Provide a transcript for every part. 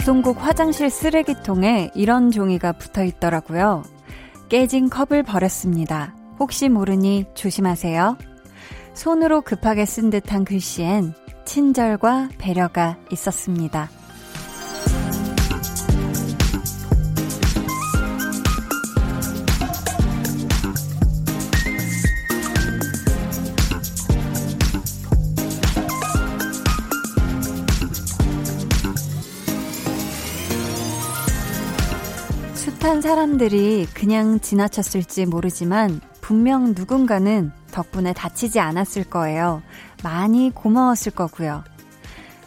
방송국 화장실 쓰레기통에 이런 종이가 붙어 있더라고요. 깨진 컵을 버렸습니다. 혹시 모르니 조심하세요. 손으로 급하게 쓴 듯한 글씨엔 친절과 배려가 있었습니다. 숱한 사람들이 그냥 지나쳤을지 모르지만 분명 누군가는 덕분에 다치지 않았을 거예요. 많이 고마웠을 거고요.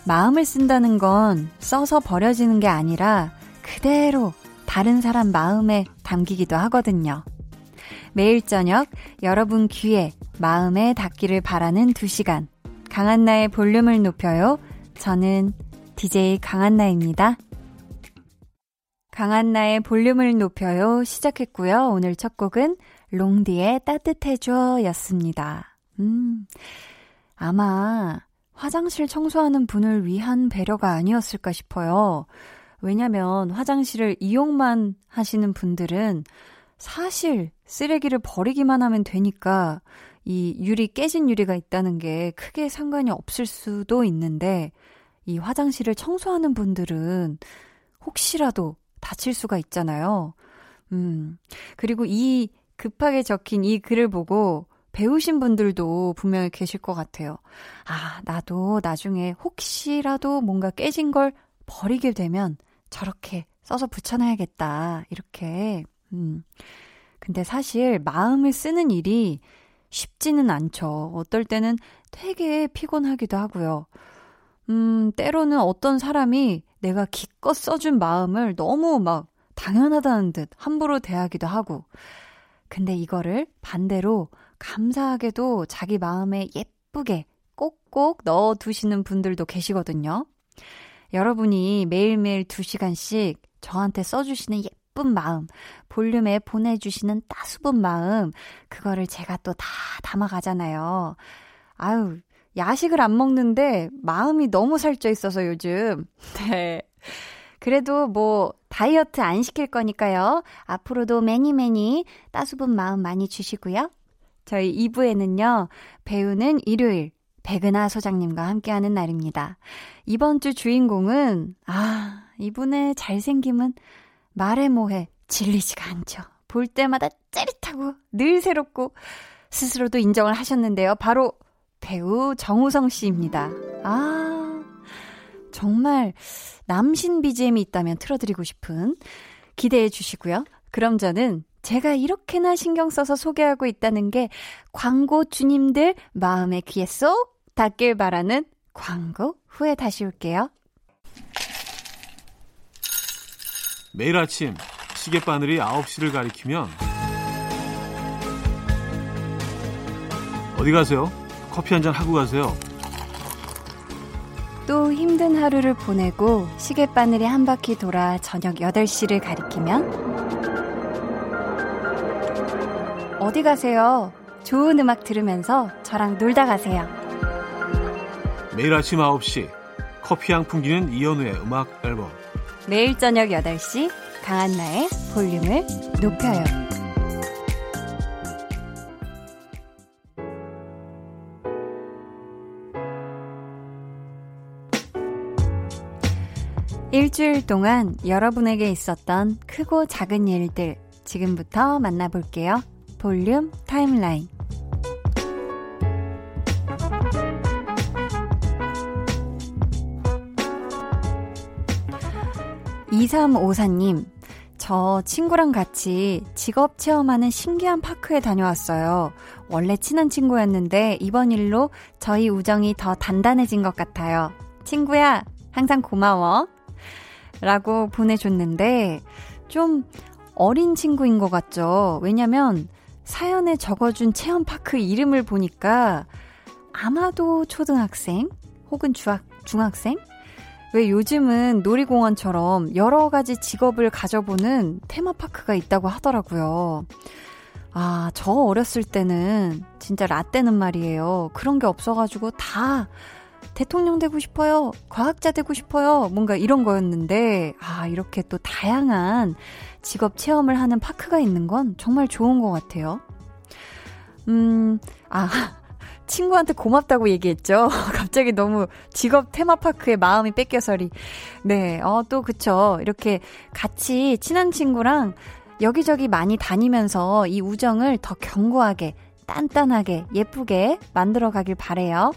마음을 쓴다는 건 써서 버려지는 게 아니라 그대로 다른 사람 마음에 담기기도 하거든요. 매일 저녁 여러분 귀에 마음에 닿기를 바라는 두 시간. 강한나의 볼륨을 높여요. 저는 DJ 강한나입니다. 강한나의 볼륨을 높여요 시작했고요. 오늘 첫 곡은 롱디의 따뜻해줘 였습니다. 음, 아마 화장실 청소하는 분을 위한 배려가 아니었을까 싶어요. 왜냐면 화장실을 이용만 하시는 분들은 사실 쓰레기를 버리기만 하면 되니까 이 유리 깨진 유리가 있다는 게 크게 상관이 없을 수도 있는데 이 화장실을 청소하는 분들은 혹시라도 다칠 수가 있잖아요. 음. 그리고 이 급하게 적힌 이 글을 보고 배우신 분들도 분명히 계실 것 같아요. 아, 나도 나중에 혹시라도 뭔가 깨진 걸 버리게 되면 저렇게 써서 붙여놔야겠다. 이렇게. 음. 근데 사실 마음을 쓰는 일이 쉽지는 않죠. 어떨 때는 되게 피곤하기도 하고요. 음, 때로는 어떤 사람이 내가 기껏 써준 마음을 너무 막 당연하다는 듯 함부로 대하기도 하고. 근데 이거를 반대로 감사하게도 자기 마음에 예쁘게 꼭꼭 넣어 두시는 분들도 계시거든요. 여러분이 매일매일 2시간씩 저한테 써주시는 예쁜 마음, 볼륨에 보내주시는 따스분 마음, 그거를 제가 또 다 담아가잖아요. 아유, 야식을 안 먹는데 마음이 너무 살쪄 있어서 요즘. 네. 그래도 뭐 다이어트 안 시킬 거니까요. 앞으로도 매니 매니 따수분 마음 많이 주시고요. 저희 2부에는요. 배우는 일요일 백은하 소장님과 함께하는 날입니다. 이번 주 주인공은 아 이분의 잘생김은 말해 뭐해 질리지가 않죠. 볼 때마다 짜릿하고 늘 새롭고 스스로도 인정을 하셨는데요. 바로 배우 정우성 씨입니다. 아, 정말 남신 BGM이 있다면 틀어드리고 싶은 기대해 주시고요. 그럼 저는 제가 이렇게나 신경 써서 소개하고 있다는 게 광고 주님들 마음의 귀에 쏙 닿길 바라는 광고 후에 다시 올게요. 매일 아침 시계바늘이 9시를 가리키면 어디 가세요? 커피 한 잔 하고 가세요. 또 힘든 하루를 보내고 시계바늘이 한 바퀴 돌아 저녁 8시를 가리키면 어디 가세요? 좋은 음악 들으면서 저랑 놀다 가세요. 매일 아침 9시 커피향 풍기는 이연우의 음악 앨범 매일 저녁 8시 강한나의 볼륨을 높여요. 일주일 동안 여러분에게 있었던 크고 작은 일들 지금부터 만나볼게요. 볼륨 타임라인 2354님, 저 친구랑 같이 직업 체험하는 신기한 파크에 다녀왔어요. 원래 친한 친구였는데 이번 일로 저희 우정이 더 단단해진 것 같아요. 친구야, 항상 고마워. 라고 보내줬는데 좀 어린 친구인 것 같죠? 왜냐면 사연에 적어준 체험파크 이름을 보니까 아마도 초등학생 혹은 중학, 중학생? 왜 요즘은 놀이공원처럼 여러 가지 직업을 가져보는 테마파크가 있다고 하더라고요. 아, 저 어렸을 때는 진짜 라떼는 말이에요. 그런 게 없어가지고 다 대통령 되고 싶어요. 과학자 되고 싶어요. 뭔가 이런 거였는데, 아, 이렇게 또 다양한 직업 체험을 하는 파크가 있는 건 정말 좋은 것 같아요. 음, 아, 친구한테 고맙다고 얘기했죠. 갑자기 너무 직업 테마파크에 마음이 뺏겨서리. 네, 어, 또 그쵸. 이렇게 같이 친한 친구랑 여기저기 많이 다니면서 이 우정을 더 견고하게, 단단하게, 예쁘게 만들어 가길 바래요.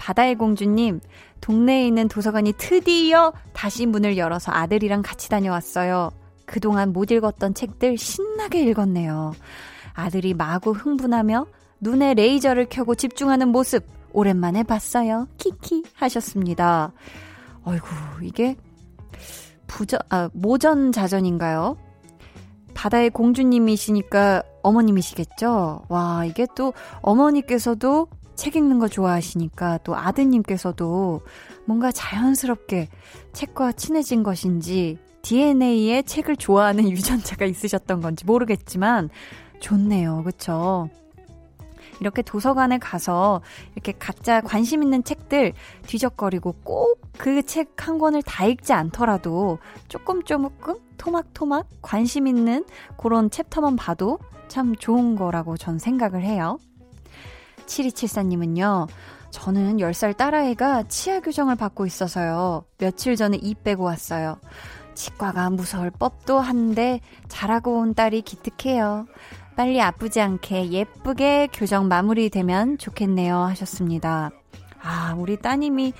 바다의 공주님, 동네에 있는 도서관이 드디어 다시 문을 열어서 아들이랑 같이 다녀왔어요. 그동안 못 읽었던 책들 신나게 읽었네요. 아들이 마구 흥분하며 눈에 레이저를 켜고 집중하는 모습 오랜만에 봤어요. 키키 하셨습니다. 어이구, 이게 부전, 아, 모전 자전인가요? 바다의 공주님이시니까 어머님이시겠죠? 와, 이게 또 어머니께서도 책 읽는 거 좋아하시니까 또 아드님께서도 뭔가 자연스럽게 책과 친해진 것인지 DNA에 책을 좋아하는 유전자가 있으셨던 건지 모르겠지만 좋네요. 그쵸? 이렇게 도서관에 가서 이렇게 각자 관심 있는 책들 뒤적거리고 꼭 그 책 한 권을 다 읽지 않더라도 조금 조금 토막토막 관심 있는 그런 챕터만 봐도 참 좋은 거라고 전 생각을 해요. 7274님은요, 저는 10살 딸아이가 치아 교정을 받고 있어서요. 며칠 전에 이 빼고 왔어요. 치과가 무서울 법도 한데 잘하고 온 딸이 기특해요. 빨리 아프지 않게 예쁘게 교정 마무리되면 좋겠네요. 하셨습니다. 아, 우리 따님이,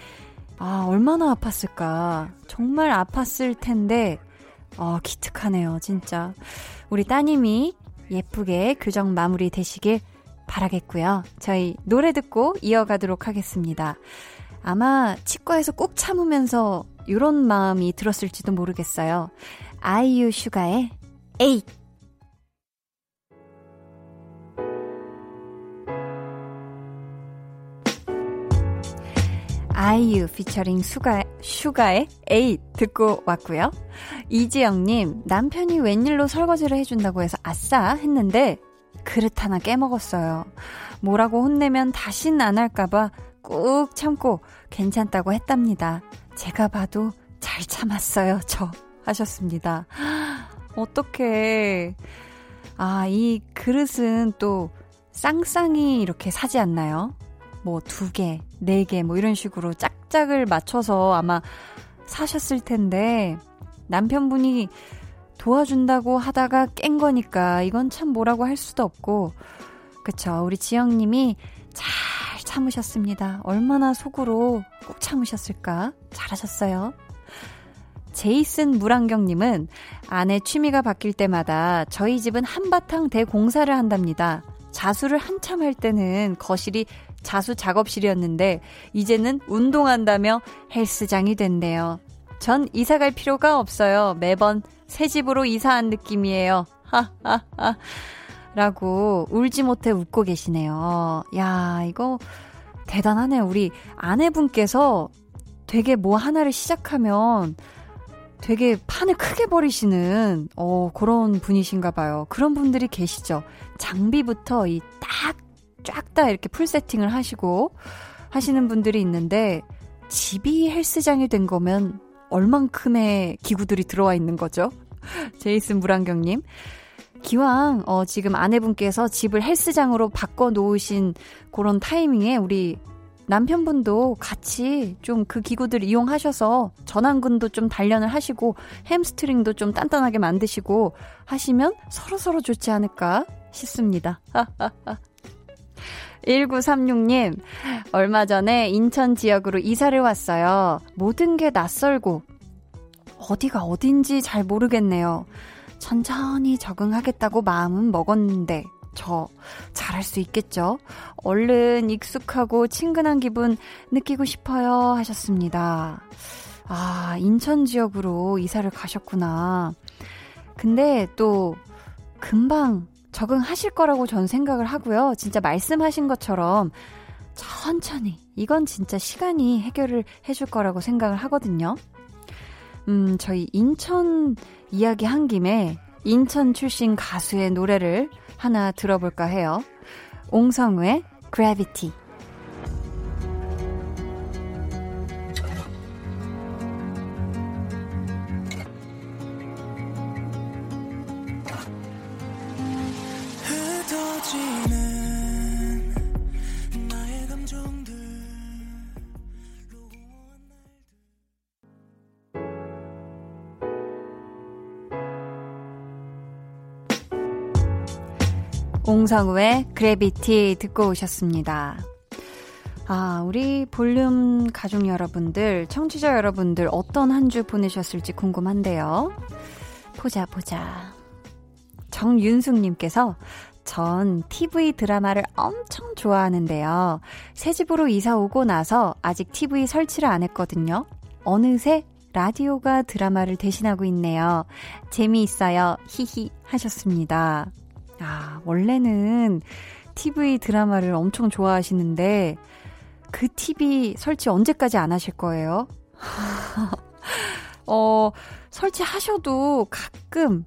아, 얼마나 아팠을까. 정말 아팠을 텐데, 어, 기특하네요. 진짜. 우리 따님이 예쁘게 교정 마무리 되시길 바라겠고요. 저희 노래 듣고 이어가도록 하겠습니다. 아마 치과에서 꼭 참으면서 이런 마음이 들었을지도 모르겠어요. 아이유 슈가의 에잇! 아이유 피처링 수가, 슈가의 에잇 듣고 왔고요. 이지영님, 남편이 웬일로 설거지를 해준다고 해서 아싸 했는데 그릇 하나 깨먹었어요. 뭐라고 혼내면 다신 안 할까봐 꾹 참고 괜찮다고 했답니다. 제가 봐도 잘 참았어요, 저. 하셨습니다. 어떡해. 아, 이 그릇은 또 쌍쌍이 이렇게 사지 않나요? 뭐 두 개, 네 개, 뭐 이런 식으로 짝짝을 맞춰서 아마 사셨을 텐데, 남편분이 도와준다고 하다가 깬 거니까 이건 참 뭐라고 할 수도 없고. 그쵸. 우리 지영님이 잘 참으셨습니다. 얼마나 속으로 꼭 참으셨을까? 잘하셨어요. 제이슨 물안경님은 아내 취미가 바뀔 때마다 저희 집은 한바탕 대공사를 한답니다. 자수를 한참 할 때는 거실이 자수 작업실이었는데 이제는 운동한다며 헬스장이 된대요. 전 이사 갈 필요가 없어요. 매번 새 집으로 이사한 느낌이에요. 하하하. 라고 울지 못해 웃고 계시네요. 야, 이거 대단하네요. 우리 아내분께서 되게 뭐 하나를 시작하면 되게 판을 크게 버리시는 어, 그런 분이신가 봐요. 그런 분들이 계시죠. 장비부터 이 딱 쫙 다 이렇게 풀 세팅을 하시고 하시는 분들이 있는데 집이 헬스장이 된 거면 얼만큼의 기구들이 들어와 있는 거죠? 제이슨 물안경님. 기왕, 어, 지금 아내분께서 집을 헬스장으로 바꿔 놓으신 그런 타이밍에 우리 남편분도 같이 좀 그 기구들 이용하셔서 전완근도 좀 단련을 하시고 햄스트링도 좀 단단하게 만드시고 하시면 서로서로 좋지 않을까 싶습니다. 1936님, 얼마 전에 인천 지역으로 이사를 왔어요. 모든 게 낯설고, 어디가 어딘지 잘 모르겠네요. 천천히 적응하겠다고 마음은 먹었는데, 저 잘할 수 있겠죠? 얼른 익숙하고 친근한 기분 느끼고 싶어요. 하셨습니다. 아, 인천 지역으로 이사를 가셨구나. 근데 또 금방 적응하실 거라고 전 생각을 하고요. 진짜 말씀하신 것처럼 천천히. 이건 진짜 시간이 해결을 해줄 거라고 생각을 하거든요. 음, 저희 인천 이야기 한 김에 인천 출신 가수의 노래를 하나 들어볼까 해요. 옹성우의 Gravity. 공상우의 그래비티 듣고 오셨습니다. 아, 우리 볼륨 가족 여러분들, 청취자 여러분들 어떤 한 주 보내셨을지 궁금한데요. 보자, 보자. 정윤숙님께서 전 TV 드라마를 엄청 좋아하는데요. 새 집으로 이사 오고 나서 아직 TV 설치를 안 했거든요. 어느새 라디오가 드라마를 대신하고 있네요. 재미있어요. 히히 하셨습니다. 아, 원래는 TV 드라마를 엄청 좋아하시는데 그 TV 설치 언제까지 안 하실 거예요? 어, 설치하셔도 가끔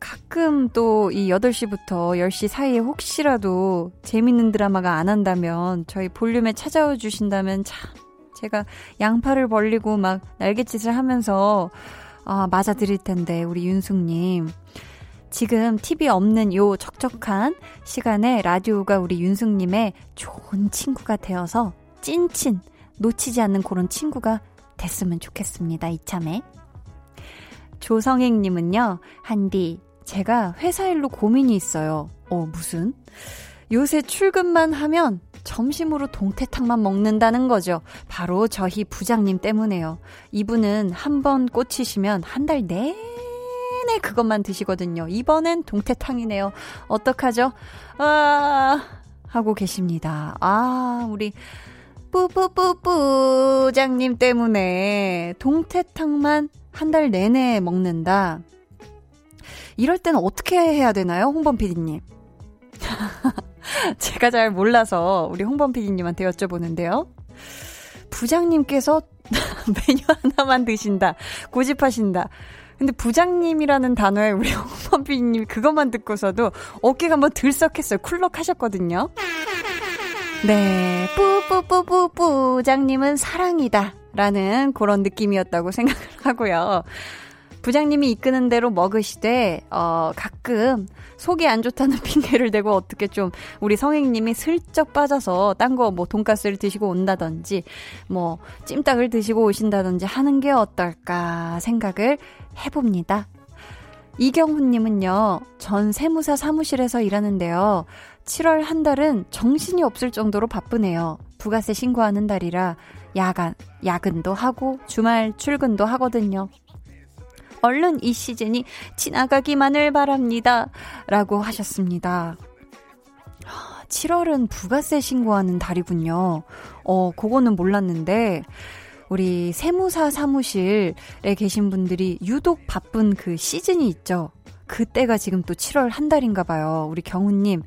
가끔 또 이 8시부터 10시 사이에 혹시라도 재밌는 드라마가 안 한다면 저희 볼륨에 찾아와 주신다면 참 제가 양팔을 벌리고 막 날갯짓을 하면서 아, 맞아 드릴 텐데 우리 윤숙님 지금 TV 없는 요 적적한 시간에 라디오가 우리 윤숙님의 좋은 친구가 되어서 찐친, 놓치지 않는 그런 친구가 됐으면 좋겠습니다. 이참에. 조성행님은요, 한디, 제가 회사 일로 고민이 있어요. 어, 무슨? 요새 출근만 하면 점심으로 동태탕만 먹는다는 거죠. 바로 저희 부장님 때문에요. 이분은 한 번 꽂히시면 한 달 내내 내내 그것만 드시거든요. 이번엔 동태탕이네요. 어떡하죠? 아, 하고 계십니다. 아, 우리 뿌뿌뿌뿌장님 때문에 동태탕만 한 달 내내 먹는다. 이럴 때는 어떻게 해야 되나요, 홍범 PD님? 제가 잘 몰라서 우리 홍범 PD님한테 여쭤보는데요. 부장님께서 메뉴 하나만 드신다. 고집하신다. 근데 부장님이라는 단어에 우리 홍범비님 그것만 듣고서도 어깨가 한번 들썩했어요. 쿨럭 하셨거든요. 네. 뿌뿌뿌뿌 부장님은 사랑이다. 라는 그런 느낌이었다고 생각을 하고요. 부장님이 이끄는 대로 먹으시되 어 가끔 속이 안 좋다는 핑계를 대고 어떻게 좀 우리 성행님이 슬쩍 빠져서 딴 거 뭐 돈가스를 드시고 온다든지 뭐 찜닭을 드시고 오신다든지 하는 게 어떨까 생각을 해봅니다. 이경훈님은요, 전 세무사 사무실에서 일하는데요. 7월 한 달은 정신이 없을 정도로 바쁘네요. 부가세 신고하는 달이라 야간, 야근도 하고 주말 출근도 하거든요. 얼른 이 시즌이 지나가기만을 바랍니다. 라고 하셨습니다. 7월은 부가세 신고하는 달이군요. 어, 그거는 몰랐는데, 우리 세무사 사무실에 계신 분들이 유독 바쁜 그 시즌이 있죠. 그때가 지금 또 7월 한 달인가 봐요. 우리 경우님,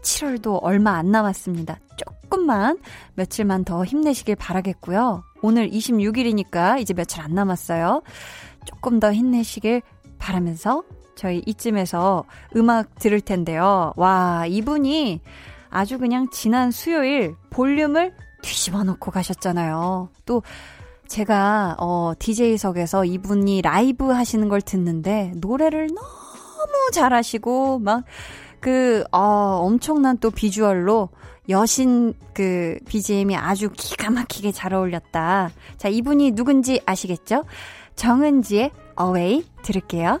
7월도 얼마 안 남았습니다. 조금만, 며칠만 더 힘내시길 바라겠고요. 오늘 26일이니까 이제 며칠 안 남았어요. 조금 더 힘내시길 바라면서 저희 이쯤에서 음악 들을 텐데요. 와, 이분이 아주 그냥 지난 수요일 볼륨을 뒤집어 놓고 가셨잖아요. 또 제가 어 DJ석에서 이분이 라이브 하시는 걸 듣는데 노래를 너무 잘하시고 막 그 어, 엄청난 또 비주얼로 여신 그 BGM이 아주 기가 막히게 잘 어울렸다. 자, 이분이 누군지 아시겠죠? 정은지의 Away 들을게요.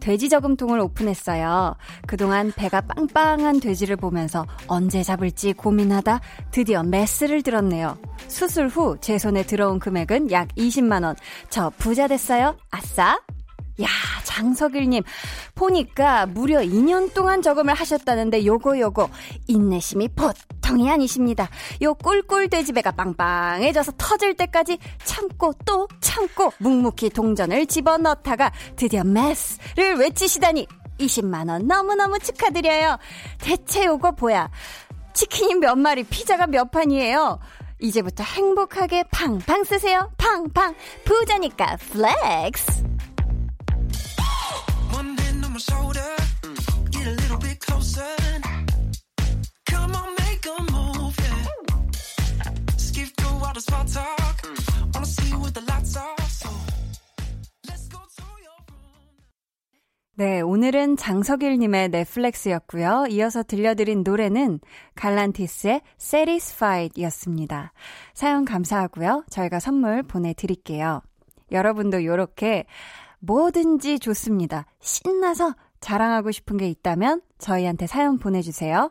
돼지 저금통을 오픈했어요. 그동안 배가 빵빵한 돼지를 보면서 언제 잡을지 고민하다 드디어 메스를 들었네요. 수술 후 제 손에 들어온 금액은 약 20만원. 저 부자 됐어요. 아싸! 야, 장석일님. 보니까 무려 2년 동안 저금을 하셨다는데 요거 요거 인내심이 보통이 아니십니다. 요 꿀꿀 돼지배가 빵빵해져서 터질 때까지 참고 또 참고 묵묵히 동전을 집어넣다가 드디어 메스를 외치시다니 20만원 너무너무 축하드려요. 대체 요거 뭐야? 치킨이 몇 마리, 피자가 몇 판이에요? 이제부터 행복하게 팡팡 쓰세요. 팡팡. 부자니까 flex. 네, 오늘은 장석일님의 넷플렉스였고요. 이어서 들려드린 노래는 갈란티스의 Satisfied 였습니다. 사연 감사하고요. 저희가 선물 보내드릴게요. 여러분도 이렇게 뭐든지 좋습니다. 신나서 자랑하고 싶은 게 있다면 저희한테 사연 보내주세요.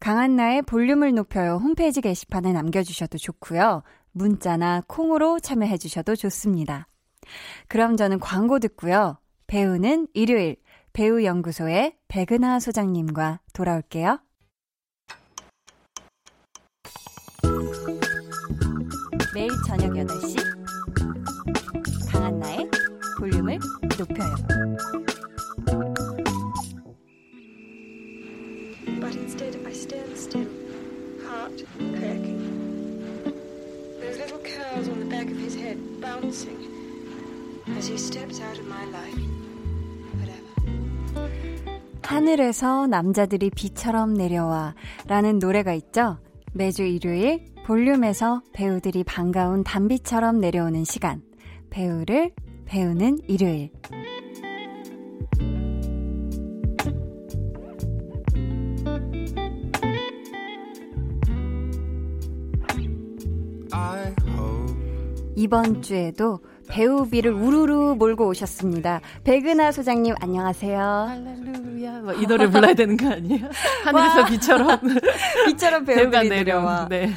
강한나의 볼륨을 높여요 홈페이지 게시판에 남겨주셔도 좋고요. 문자나 콩으로 참여해주셔도 좋습니다. 그럼 저는 광고 듣고요. 배우는 일요일 배우연구소의 백은하 소장님과 돌아올게요. 매일 저녁 8시 my life. Whatever. 하늘에서 남자들이 비처럼 내려와 라는 노래가 있죠. 매주 일요일 볼륨에서 배우들이 반가운 단비처럼 내려오는 시간. 배우를 배우는 일요일. 이번 주에도 배우비를 우르르 몰고 오셨습니다. 백은하 소장님 안녕하세요. 할렐루야. 뭐이 노래 불러야 되는 거 아니에요? 하늘에서 비처럼 비처럼 배우가 내려와. 네.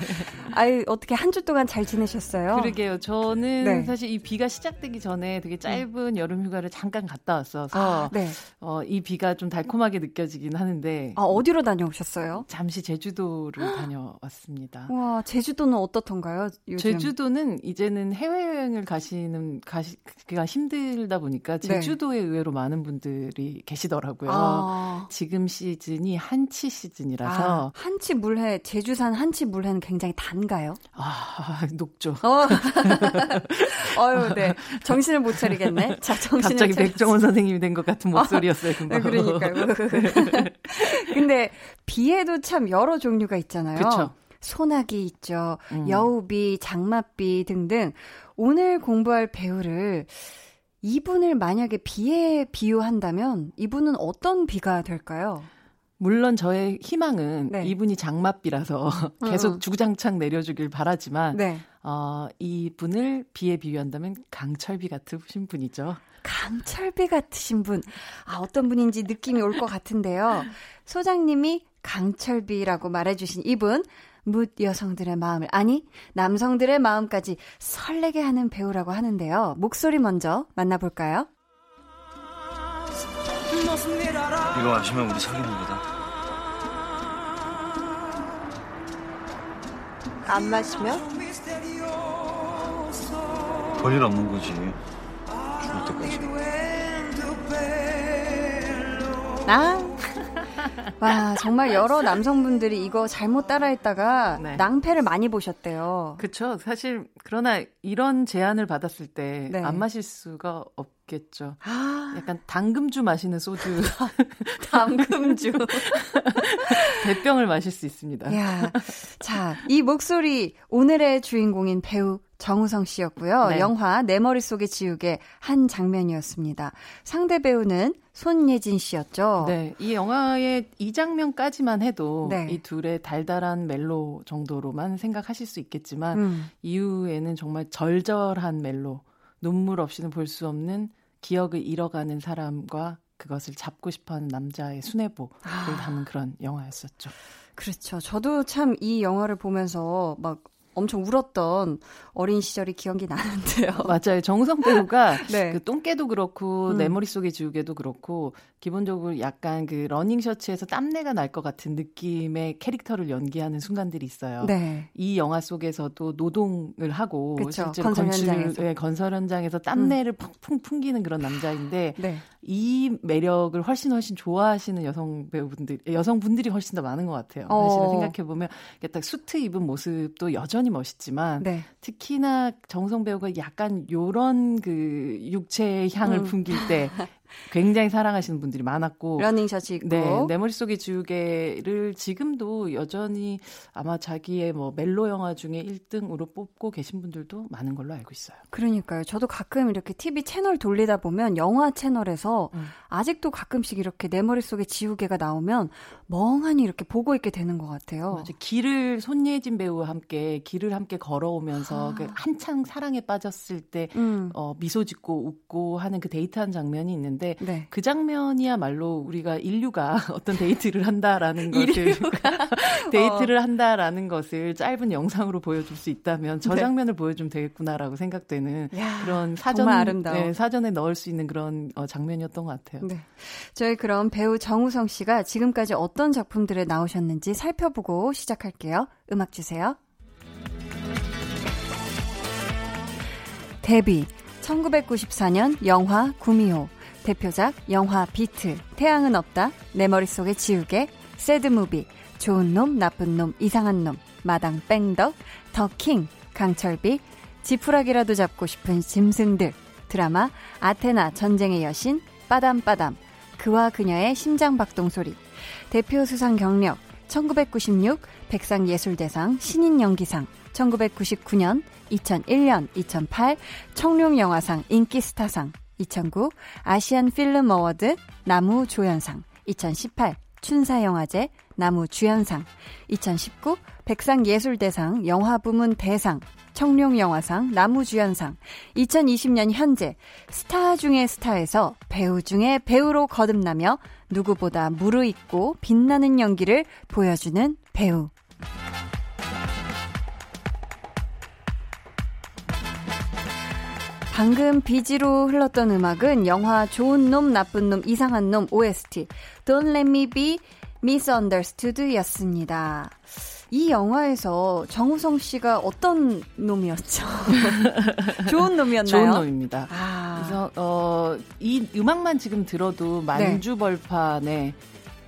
아유, 어떻게 한 주 동안 잘 지내셨어요? 그러게요. 저는 네. 사실 이 비가 시작되기 전에 되게 짧은 음. 여름 휴가를 잠깐 갔다 왔어서 아, 네. 어, 이 비가 좀 달콤하게 느껴지긴 하는데. 아, 어디로 다녀오셨어요? 잠시 제주도를 다녀왔습니다. 와, 제주도는 어떻던가요? 요즘? 제주도는 이제는 해외여행을 가시는 가시기가 힘들다 보니까 네. 제주도에 네. 의외로 많은 분들이 계시더라고요. 아. 지금 시즌이 한치 시즌이라서 아, 한치 물회 제주산 한치 물회는 굉장히 단 아닌가요? 아, 녹죠. 어. 어유, 네. 정신을 못 차리겠네. 자, 정신을 갑자기 차리지. 백종원 선생님이 된 것 같은 목소리였어요, 금방. 네, 그러니까요. 근데 비에도 참 여러 종류가 있잖아요. 그렇죠. 소나기 있죠. 음. 여우비, 장맛비 등등. 오늘 공부할 배우를 이분을 만약에 비에 비유한다면 이분은 어떤 비가 될까요? 물론 저의 희망은 네. 이분이 장맛비라서 계속 음. 주구장창 내려주길 바라지만 네. 어, 이분을 비에 비유한다면 강철비 같으신 분이죠. 강철비 같으신 분. 아, 어떤 분인지 느낌이 올 것 같은데요. 소장님이 강철비라고 말해주신 이분, 묻 여성들의 마음을, 아니, 남성들의 마음까지 설레게 하는 배우라고 하는데요. 목소리 먼저 만나볼까요? 이거 마시면 우리 사귀는 거다. 안 마시면? 볼일 없는 거지. 죽을 때까지. 아. 와, 정말 여러 남성분들이 이거 잘못 따라했다가 네. 낭패를 많이 보셨대요. 그쵸. 사실, 그러나 이런 제안을 받았을 때안 네. 마실 수가 없겠죠. 아. 약간 당금주 마시는 소주. 당금주. 대병을 마실 수 있습니다. 야. 자, 이 목소리, 오늘의 주인공인 배우 정우성 씨였고요. 네. 영화 내 머릿속에 지우개 한 장면이었습니다. 상대 배우는 손예진 씨였죠. 네. 이 영화의 이 장면까지만 해도 네. 이 둘의 달달한 멜로 정도로만 생각하실 수 있겠지만 음. 이후에는 정말 절절한 멜로, 눈물 없이는 볼 수 없는 기억을 잃어가는 사람과 그것을 잡고 싶어하는 남자의 수뇌부를 아. 담은 그런 영화였었죠. 그렇죠. 저도 참 이 영화를 보면서 막 엄청 울었던 어린 시절이 기억이 나는데요. 맞아요. 정우성 배우가 네. 그 똥개도 그렇고 음. 내 머릿속에 지우개도 그렇고 기본적으로 약간 그 러닝 셔츠에서 땀내가 날 것 같은 느낌의 캐릭터를 연기하는 순간들이 있어요. 네. 이 영화 속에서도 노동을 하고 그쵸. 실제로 건설 현장에서. 네, 건설 현장에서 땀내를 음. 펑펑 풍기는 그런 남자인데 네. 이 매력을 훨씬 훨씬 좋아하시는 여성 배우분들 여성분들이 훨씬 더 많은 것 같아요. 어. 사실은 생각해 보면 딱 수트 입은 모습도 여전히 멋있지만 네. 특히나 정우성 배우가 약간 요런 그 육체의 향을 음. 풍길 때 굉장히 사랑하시는 분들이 많았고 러닝 셔츠 입고 네, 내 머릿속에 지우개를 지금도 여전히 아마 자기의 뭐 멜로 영화 중에 1등으로 뽑고 계신 분들도 많은 걸로 알고 있어요. 그러니까요. 저도 가끔 이렇게 TV 채널 돌리다 보면 영화 채널에서 음. 아직도 가끔씩 이렇게 내 머릿속에 지우개가 나오면 멍하니 이렇게 보고 있게 되는 것 같아요. 맞아. 길을 손예진 배우와 함께 길을 함께 걸어오면서 아. 그 한창 사랑에 빠졌을 때 음. 어, 미소 짓고 웃고 하는 그 데이트한 장면이 있는데 네. 그 장면이야말로 우리가 인류가 어떤 데이트를 한다라는 것을 데이트를 어. 한다라는 것을 짧은 영상으로 보여줄 수 있다면 저 네. 장면을 보여주면 되겠구나라고 생각되는 야, 그런 사전 네, 사전에 넣을 수 있는 그런 어, 장면이었던 것 같아요. 네. 저희 그럼 배우 정우성 씨가 지금까지 어떤 작품들에 나오셨는지 살펴보고 시작할게요. 음악 주세요. 데뷔 1994년 영화 구미호. 대표작 영화 비트, 태양은 없다, 내 머릿속에 지우개, 새드무비, 좋은 놈, 나쁜 놈, 이상한 놈, 마당 뺑덕, 더킹, 강철비, 지푸라기라도 잡고 싶은 짐승들, 드라마 아테나 전쟁의 여신, 빠담빠담, 그와 그녀의 심장박동 소리, 대표 수상 경력, 1996 백상예술대상 신인연기상, 1999년, 2001년, 2008 청룡영화상 인기스타상, 2009 아시안 필름 어워드 남우 조연상, 2018 춘사영화제 남우 주연상, 2019 백상예술대상 영화부문 대상, 청룡영화상 나무주연상, 2020년 현재 스타 중의 스타에서 배우 중의 배우로 거듭나며 누구보다 무르익고 빛나는 연기를 보여주는 배우. 방금 비지로 흘렀던 음악은 영화 좋은 놈, 나쁜 놈, 이상한 놈 OST Don't Let Me Be Misunderstood 였습니다. 이 영화에서 정우성 씨가 어떤 놈이었죠? 좋은 놈이었나요? 좋은 놈입니다. 아. 그래서 어, 이 음악만 지금 들어도 만주벌판에 네.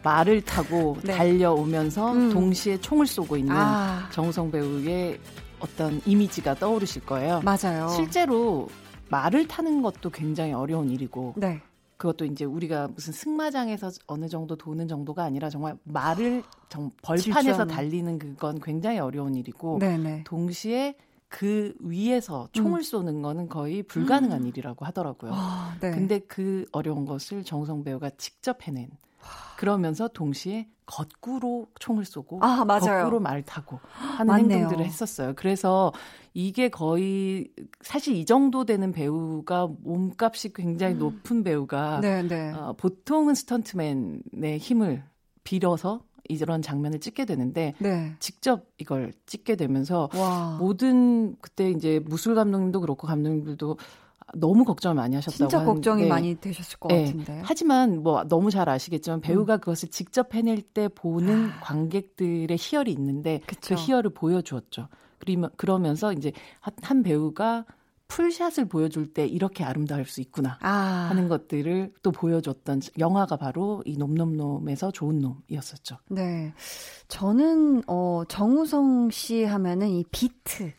말을 타고 네. 달려오면서 음. 동시에 총을 쏘고 있는 아. 정우성 배우의 어떤 이미지가 떠오르실 거예요. 맞아요. 실제로 말을 타는 것도 굉장히 어려운 일이고 네. 그것도 이제 우리가 무슨 승마장에서 어느 정도 도는 정도가 아니라 정말 말을 정, 벌판에서 달리는 그건 굉장히 어려운 일이고 네네. 동시에 그 위에서 총을 음. 쏘는 거는 거의 불가능한 음. 일이라고 하더라고요. 아, 네. 근데 그 어려운 것을 정우성 배우가 직접 해낸 그러면서 동시에 거꾸로 총을 쏘고 아, 거꾸로 말 타고 하는 맞네요. 행동들을 했었어요. 그래서 이게 거의 사실 이 정도 되는 배우가 몸값이 굉장히 음. 높은 배우가 네, 네. 어, 보통은 스턴트맨의 힘을 빌어서 이런 장면을 찍게 되는데 네. 직접 이걸 찍게 되면서 와. 모든 그때 이제 무술 감독님도 그렇고 감독님들도 너무 걱정을 많이 하셨다고 진짜 걱정이 하는데, 많이 되셨을 것 네. 같은데. 하지만 뭐 너무 잘 아시겠지만 배우가 음. 그것을 직접 해낼 때 보는 아. 관객들의 희열이 있는데 그쵸. 그 희열을 보여주었죠. 그러면 그러면서 이제 한 배우가 풀샷을 보여줄 때 이렇게 아름다울 수 있구나 아. 하는 것들을 또 보여줬던 영화가 바로 이 놈놈놈에서 좋은 놈이었었죠. 네, 저는 어 정우성 씨 하면은 이 비트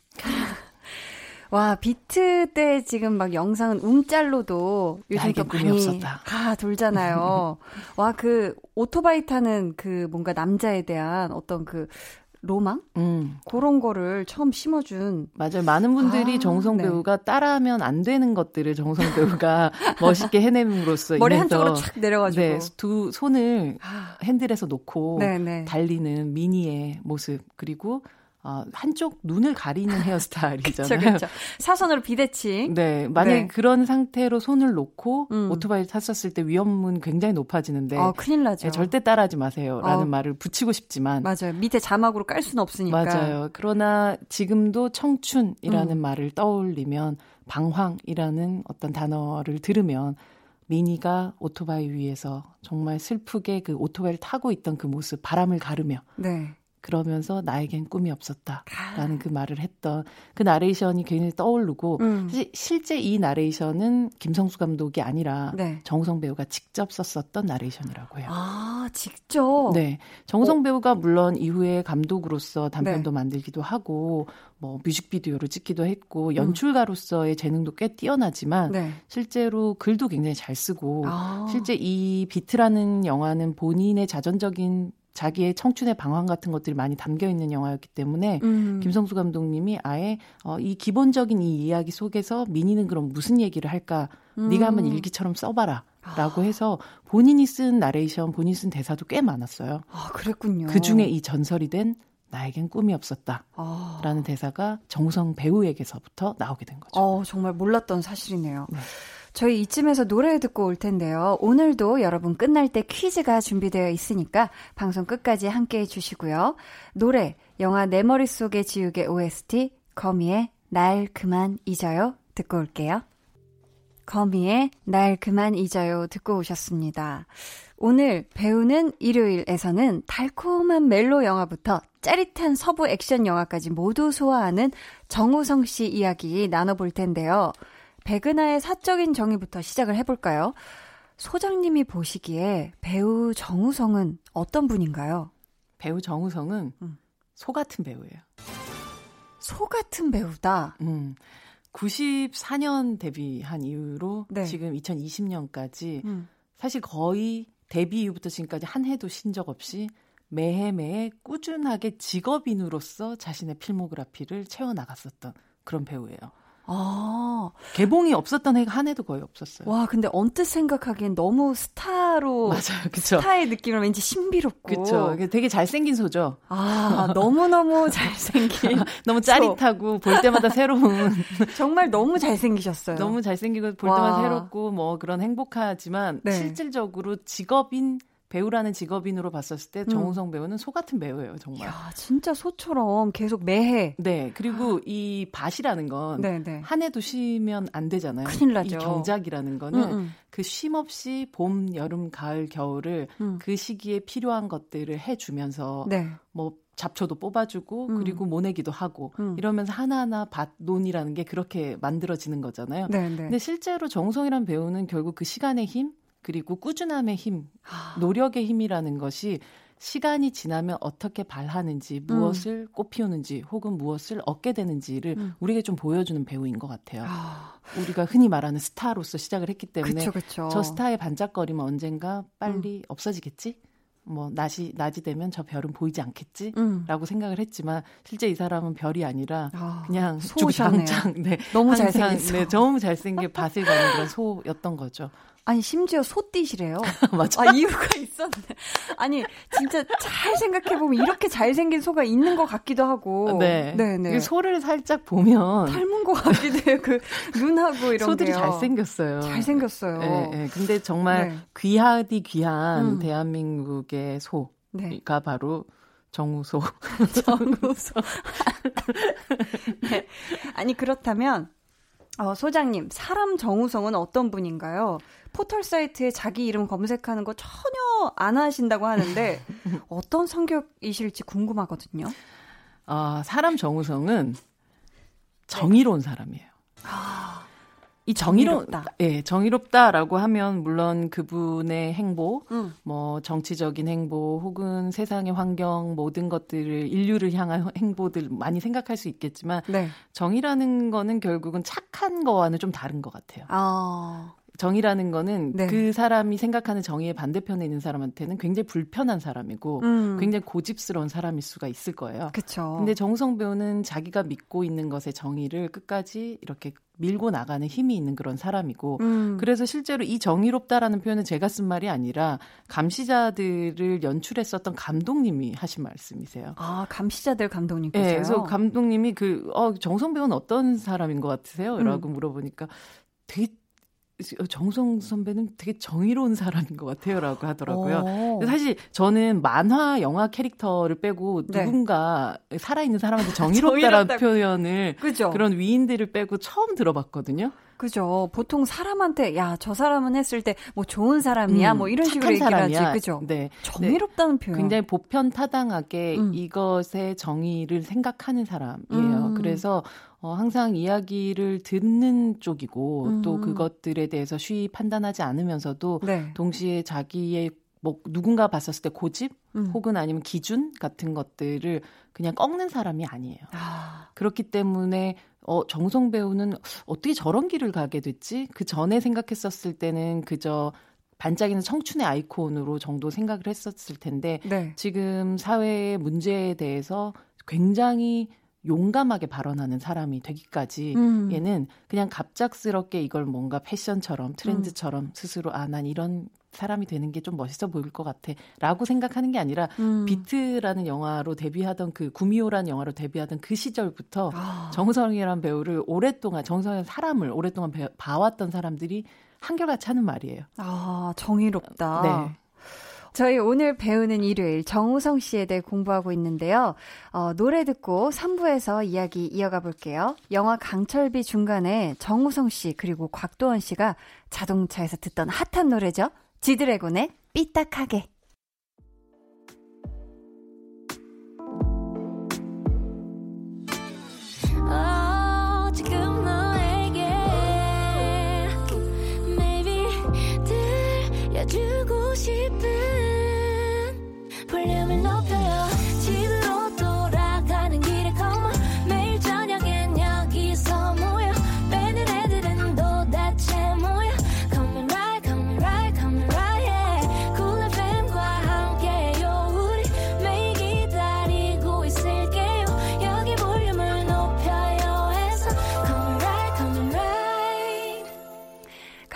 와, 비트 때 지금 막 영상은 움짤로도 요즘 또 많이 없었다. 아, 돌잖아요. 와, 그 오토바이 타는 그 뭔가 남자에 대한 어떤 그 로망? 음. 그런 거를 처음 심어준. 맞아요. 많은 분들이 아, 정우성 네. 배우가 따라하면 안 되는 것들을 정우성 배우가 멋있게 해냄으로써 머리 한쪽으로 착 내려가지고 네, 두 손을 아. 핸들에서 놓고 네, 네. 달리는 미니의 모습 그리고 어, 한쪽 눈을 가리는 헤어스타일이잖아요. 그쵸, 그쵸. 사선으로 비대칭. 네. 만약에 네. 그런 상태로 손을 놓고 음. 오토바이 탔었을 때 위험은 굉장히 높아지는데. 아, 큰일 나죠. 네, 절대 따라하지 마세요. 라는 어. 말을 붙이고 싶지만. 맞아요. 밑에 자막으로 깔 수는 없으니까. 맞아요. 그러나 지금도 청춘이라는 음. 말을 떠올리면 방황이라는 어떤 단어를 들으면 민이가 오토바이 위에서 정말 슬프게 그 오토바이를 타고 있던 그 모습, 바람을 가르며. 네. 그러면서 나에겐 꿈이 없었다라는 아. 그 말을 했던 그 나레이션이 굉장히 떠오르고 음. 사실 실제 이 나레이션은 김성수 감독이 아니라 네. 정우성 배우가 직접 썼었던 나레이션이라고 해요. 아 직접? 네, 정우성 어. 배우가 물론 이후에 감독으로서 단편도 네. 만들기도 하고 뭐 뮤직비디오를 찍기도 했고 음. 연출가로서의 재능도 꽤 뛰어나지만 네. 실제로 글도 굉장히 잘 쓰고 아. 실제 이 비트라는 영화는 본인의 자전적인 자기의 청춘의 방황 같은 것들이 많이 담겨 있는 영화였기 때문에 음. 김성수 감독님이 아예 어, 이 기본적인 이 이야기 속에서 미니는 그럼 무슨 얘기를 할까? 음. 네가 한번 일기처럼 써봐라. 라고 아. 해서 본인이 쓴 나레이션, 본인이 쓴 대사도 꽤 많았어요. 아, 그랬군요. 그 중에 이 전설이 된 나에겐 꿈이 없었다. 아. 라는 대사가 정우성 배우에게서부터 나오게 된 거죠. 어, 정말 몰랐던 사실이네요. 네. 저희 이쯤에서 노래 듣고 올 텐데요. 오늘도 여러분 끝날 때 퀴즈가 준비되어 있으니까 방송 끝까지 함께 해주시고요. 노래, 영화 내 머릿속에 지우개 OST, 거미의 날 그만 잊어요. 듣고 올게요. 거미의 날 그만 잊어요. 듣고 오셨습니다. 오늘 배우는 일요일에서는 달콤한 멜로 영화부터 짜릿한 서부 액션 영화까지 모두 소화하는 정우성 씨 이야기 나눠볼 텐데요. 백은하의 사적인 정의부터 시작을 해볼까요? 소장님이 보시기에 배우 정우성은 어떤 분인가요? 배우 정우성은 음. 소 같은 배우예요. 소 같은 배우다. 음. 94년 데뷔한 이후로 네. 지금 2020년까지 음. 사실 거의 데뷔 이후부터 지금까지 한 해도 쉰 적 없이 매해 매해 꾸준하게 직업인으로서 자신의 필모그라피를 채워 나갔었던 그런 배우예요. 아. 개봉이 없었던 해가 한 해도 거의 없었어요. 와, 근데 언뜻 생각하기엔 너무 스타로. 맞아요, 그쵸. 스타의 느낌은 왠지 신비롭고. 그쵸. 되게 잘생긴 소죠. 아, 너무너무 잘생긴. 너무 짜릿하고, 볼 때마다 새로운. 정말 너무 잘생기셨어요. 너무 잘생기고, 볼 때마다 와. 새롭고, 뭐 그런 행복하지만, 네. 실질적으로 직업인 배우라는 직업인으로 봤었을 때 음. 정우성 배우는 소 같은 배우예요, 정말. 야, 진짜 소처럼 계속 매해. 네, 그리고 아. 이 밭이라는 건한 네, 네. 해도 쉬면 안 되잖아요. 큰일 나죠. 이 경작이라는 거는 음, 음. 그쉼 없이 봄, 여름, 가을, 겨울을 음. 그 시기에 필요한 것들을 해주면서 네. 뭐 잡초도 뽑아주고 음. 그리고 모내기도 하고 음. 이러면서 하나하나 밭 논이라는 게 그렇게 만들어지는 거잖아요. 네, 네. 근데 실제로 정우성이란 배우는 결국 그 시간의 힘 그리고 꾸준함의 힘, 아. 노력의 힘이라는 것이 시간이 지나면 어떻게 발하는지, 무엇을 음. 꽃피우는지, 혹은 무엇을 얻게 되는지를 음. 우리에게 좀 보여주는 배우인 것 같아요. 아. 우리가 흔히 말하는 스타로서 시작을 했기 때문에 그쵸, 그쵸. 저 스타의 반짝거림은 언젠가 빨리 음. 없어지겠지? 뭐 낮이 낮이 되면 저 별은 보이지 않겠지라고 음. 생각을 했지만 실제 이 사람은 별이 아니라 아, 그냥 주구장창 네 너무 잘생겼어 네 너무 잘생긴 밭을 가는 그런 소였던 거죠. 아니 심지어 소띠시래요. 맞아. 아 이유가 있었네. 아니 진짜 잘 생각해 보면 이렇게 잘 생긴 소가 있는 것 같기도 하고. 네. 네, 네. 그 소를 살짝 보면 닮은 것 같기도 해요. 그 눈하고 이런 소들이 게요. 잘생겼어요. 잘 생겼어요. 네, 네. 근데 정말 네. 귀하디 귀한 음. 대한민국의 소가 네. 바로 정우소. 정우소. 네. 아니 그렇다면 어, 소장님, 사람 정우성은 어떤 분인가요? 포털 사이트에 자기 이름 검색하는 거 전혀 안 하신다고 하는데 어떤 성격이실지 궁금하거든요. 아, 사람 정우성은 정의로운 사람이에요. 아, 이 정의로, 다 예, 정의롭다라고 하면 물론 그분의 행보, 음. 뭐 정치적인 행보 혹은 세상의 환경 모든 것들을 인류를 향한 행보들 많이 생각할 수 있겠지만 네. 정의라는 거는 결국은 착한 거와는 좀 다른 것 같아요. 아. 정의라는 거는 네. 그 사람이 생각하는 정의의 반대편에 있는 사람한테는 굉장히 불편한 사람이고 음. 굉장히 고집스러운 사람일 수가 있을 거예요. 그렇죠. 근데 정우성 배우는 자기가 믿고 있는 것의 정의를 끝까지 이렇게 밀고 나가는 힘이 있는 그런 사람이고 음. 그래서 실제로 이 정의롭다라는 표현은 제가 쓴 말이 아니라 감시자들을 연출했었던 감독님이 하신 말씀이세요. 아 감시자들 감독님께서요? 네, 그래서 감독님이 그 어, 정성 배우는 어떤 사람인 것 같으세요?라고 음. 물어보니까 되게 정성 선배는 되게 정의로운 사람인 것 같아요라고 하더라고요. 사실 저는 만화 영화 캐릭터를 빼고 네. 누군가 살아있는 사람한테 정의롭다라는 표현을 그죠. 그런 위인들을 빼고 처음 들어봤거든요. 그죠. 보통 사람한테 야 저 사람은 했을 때 뭐 좋은 사람이야 음, 뭐 이런 식으로 얘기를 사람이야. 하지. 그죠. 네. 정의롭다는 네. 표현. 굉장히 보편타당하게 음. 이것의 정의를 생각하는 사람이에요. 음. 그래서 어, 항상 이야기를 듣는 쪽이고 음. 또 그것들에 대해서 쉬이 판단하지 않으면서도 네. 동시에 자기의 뭐 누군가 봤었을 때 고집 음. 혹은 아니면 기준 같은 것들을 그냥 꺾는 사람이 아니에요. 아. 그렇기 때문에 어 정성 배우는 어떻게 저런 길을 가게 됐지? 그 전에 생각했었을 때는 그저 반짝이는 청춘의 아이콘으로 정도 생각을 했었을 텐데 네. 지금 사회의 문제에 대해서 굉장히 용감하게 발언하는 사람이 되기까지 음. 얘는 그냥 갑작스럽게 이걸 뭔가 패션처럼 트렌드처럼 음. 스스로 아 난 이런 사람이 되는 게 좀 멋있어 보일 것 같아 라고 생각하는 게 아니라 음. 비트라는 영화로 데뷔하던 그 구미호라는 영화로 데뷔하던 그 시절부터 아. 정우성이라는 배우를 오랫동안 정우성이라는 사람을 오랫동안 배, 봐왔던 사람들이 한결같이 하는 말이에요. 아 정의롭다. 네. 저희 오늘 배우는 일요일 정우성 씨에 대해 공부하고 있는데요. 어, 노래 듣고 3부에서 이야기 이어가 볼게요. 영화 강철비 중간에 정우성 씨 그리고 곽도원 씨가 자동차에서 듣던 핫한 노래죠. 지드래곤의 삐딱하게. 주고 싶은 집으로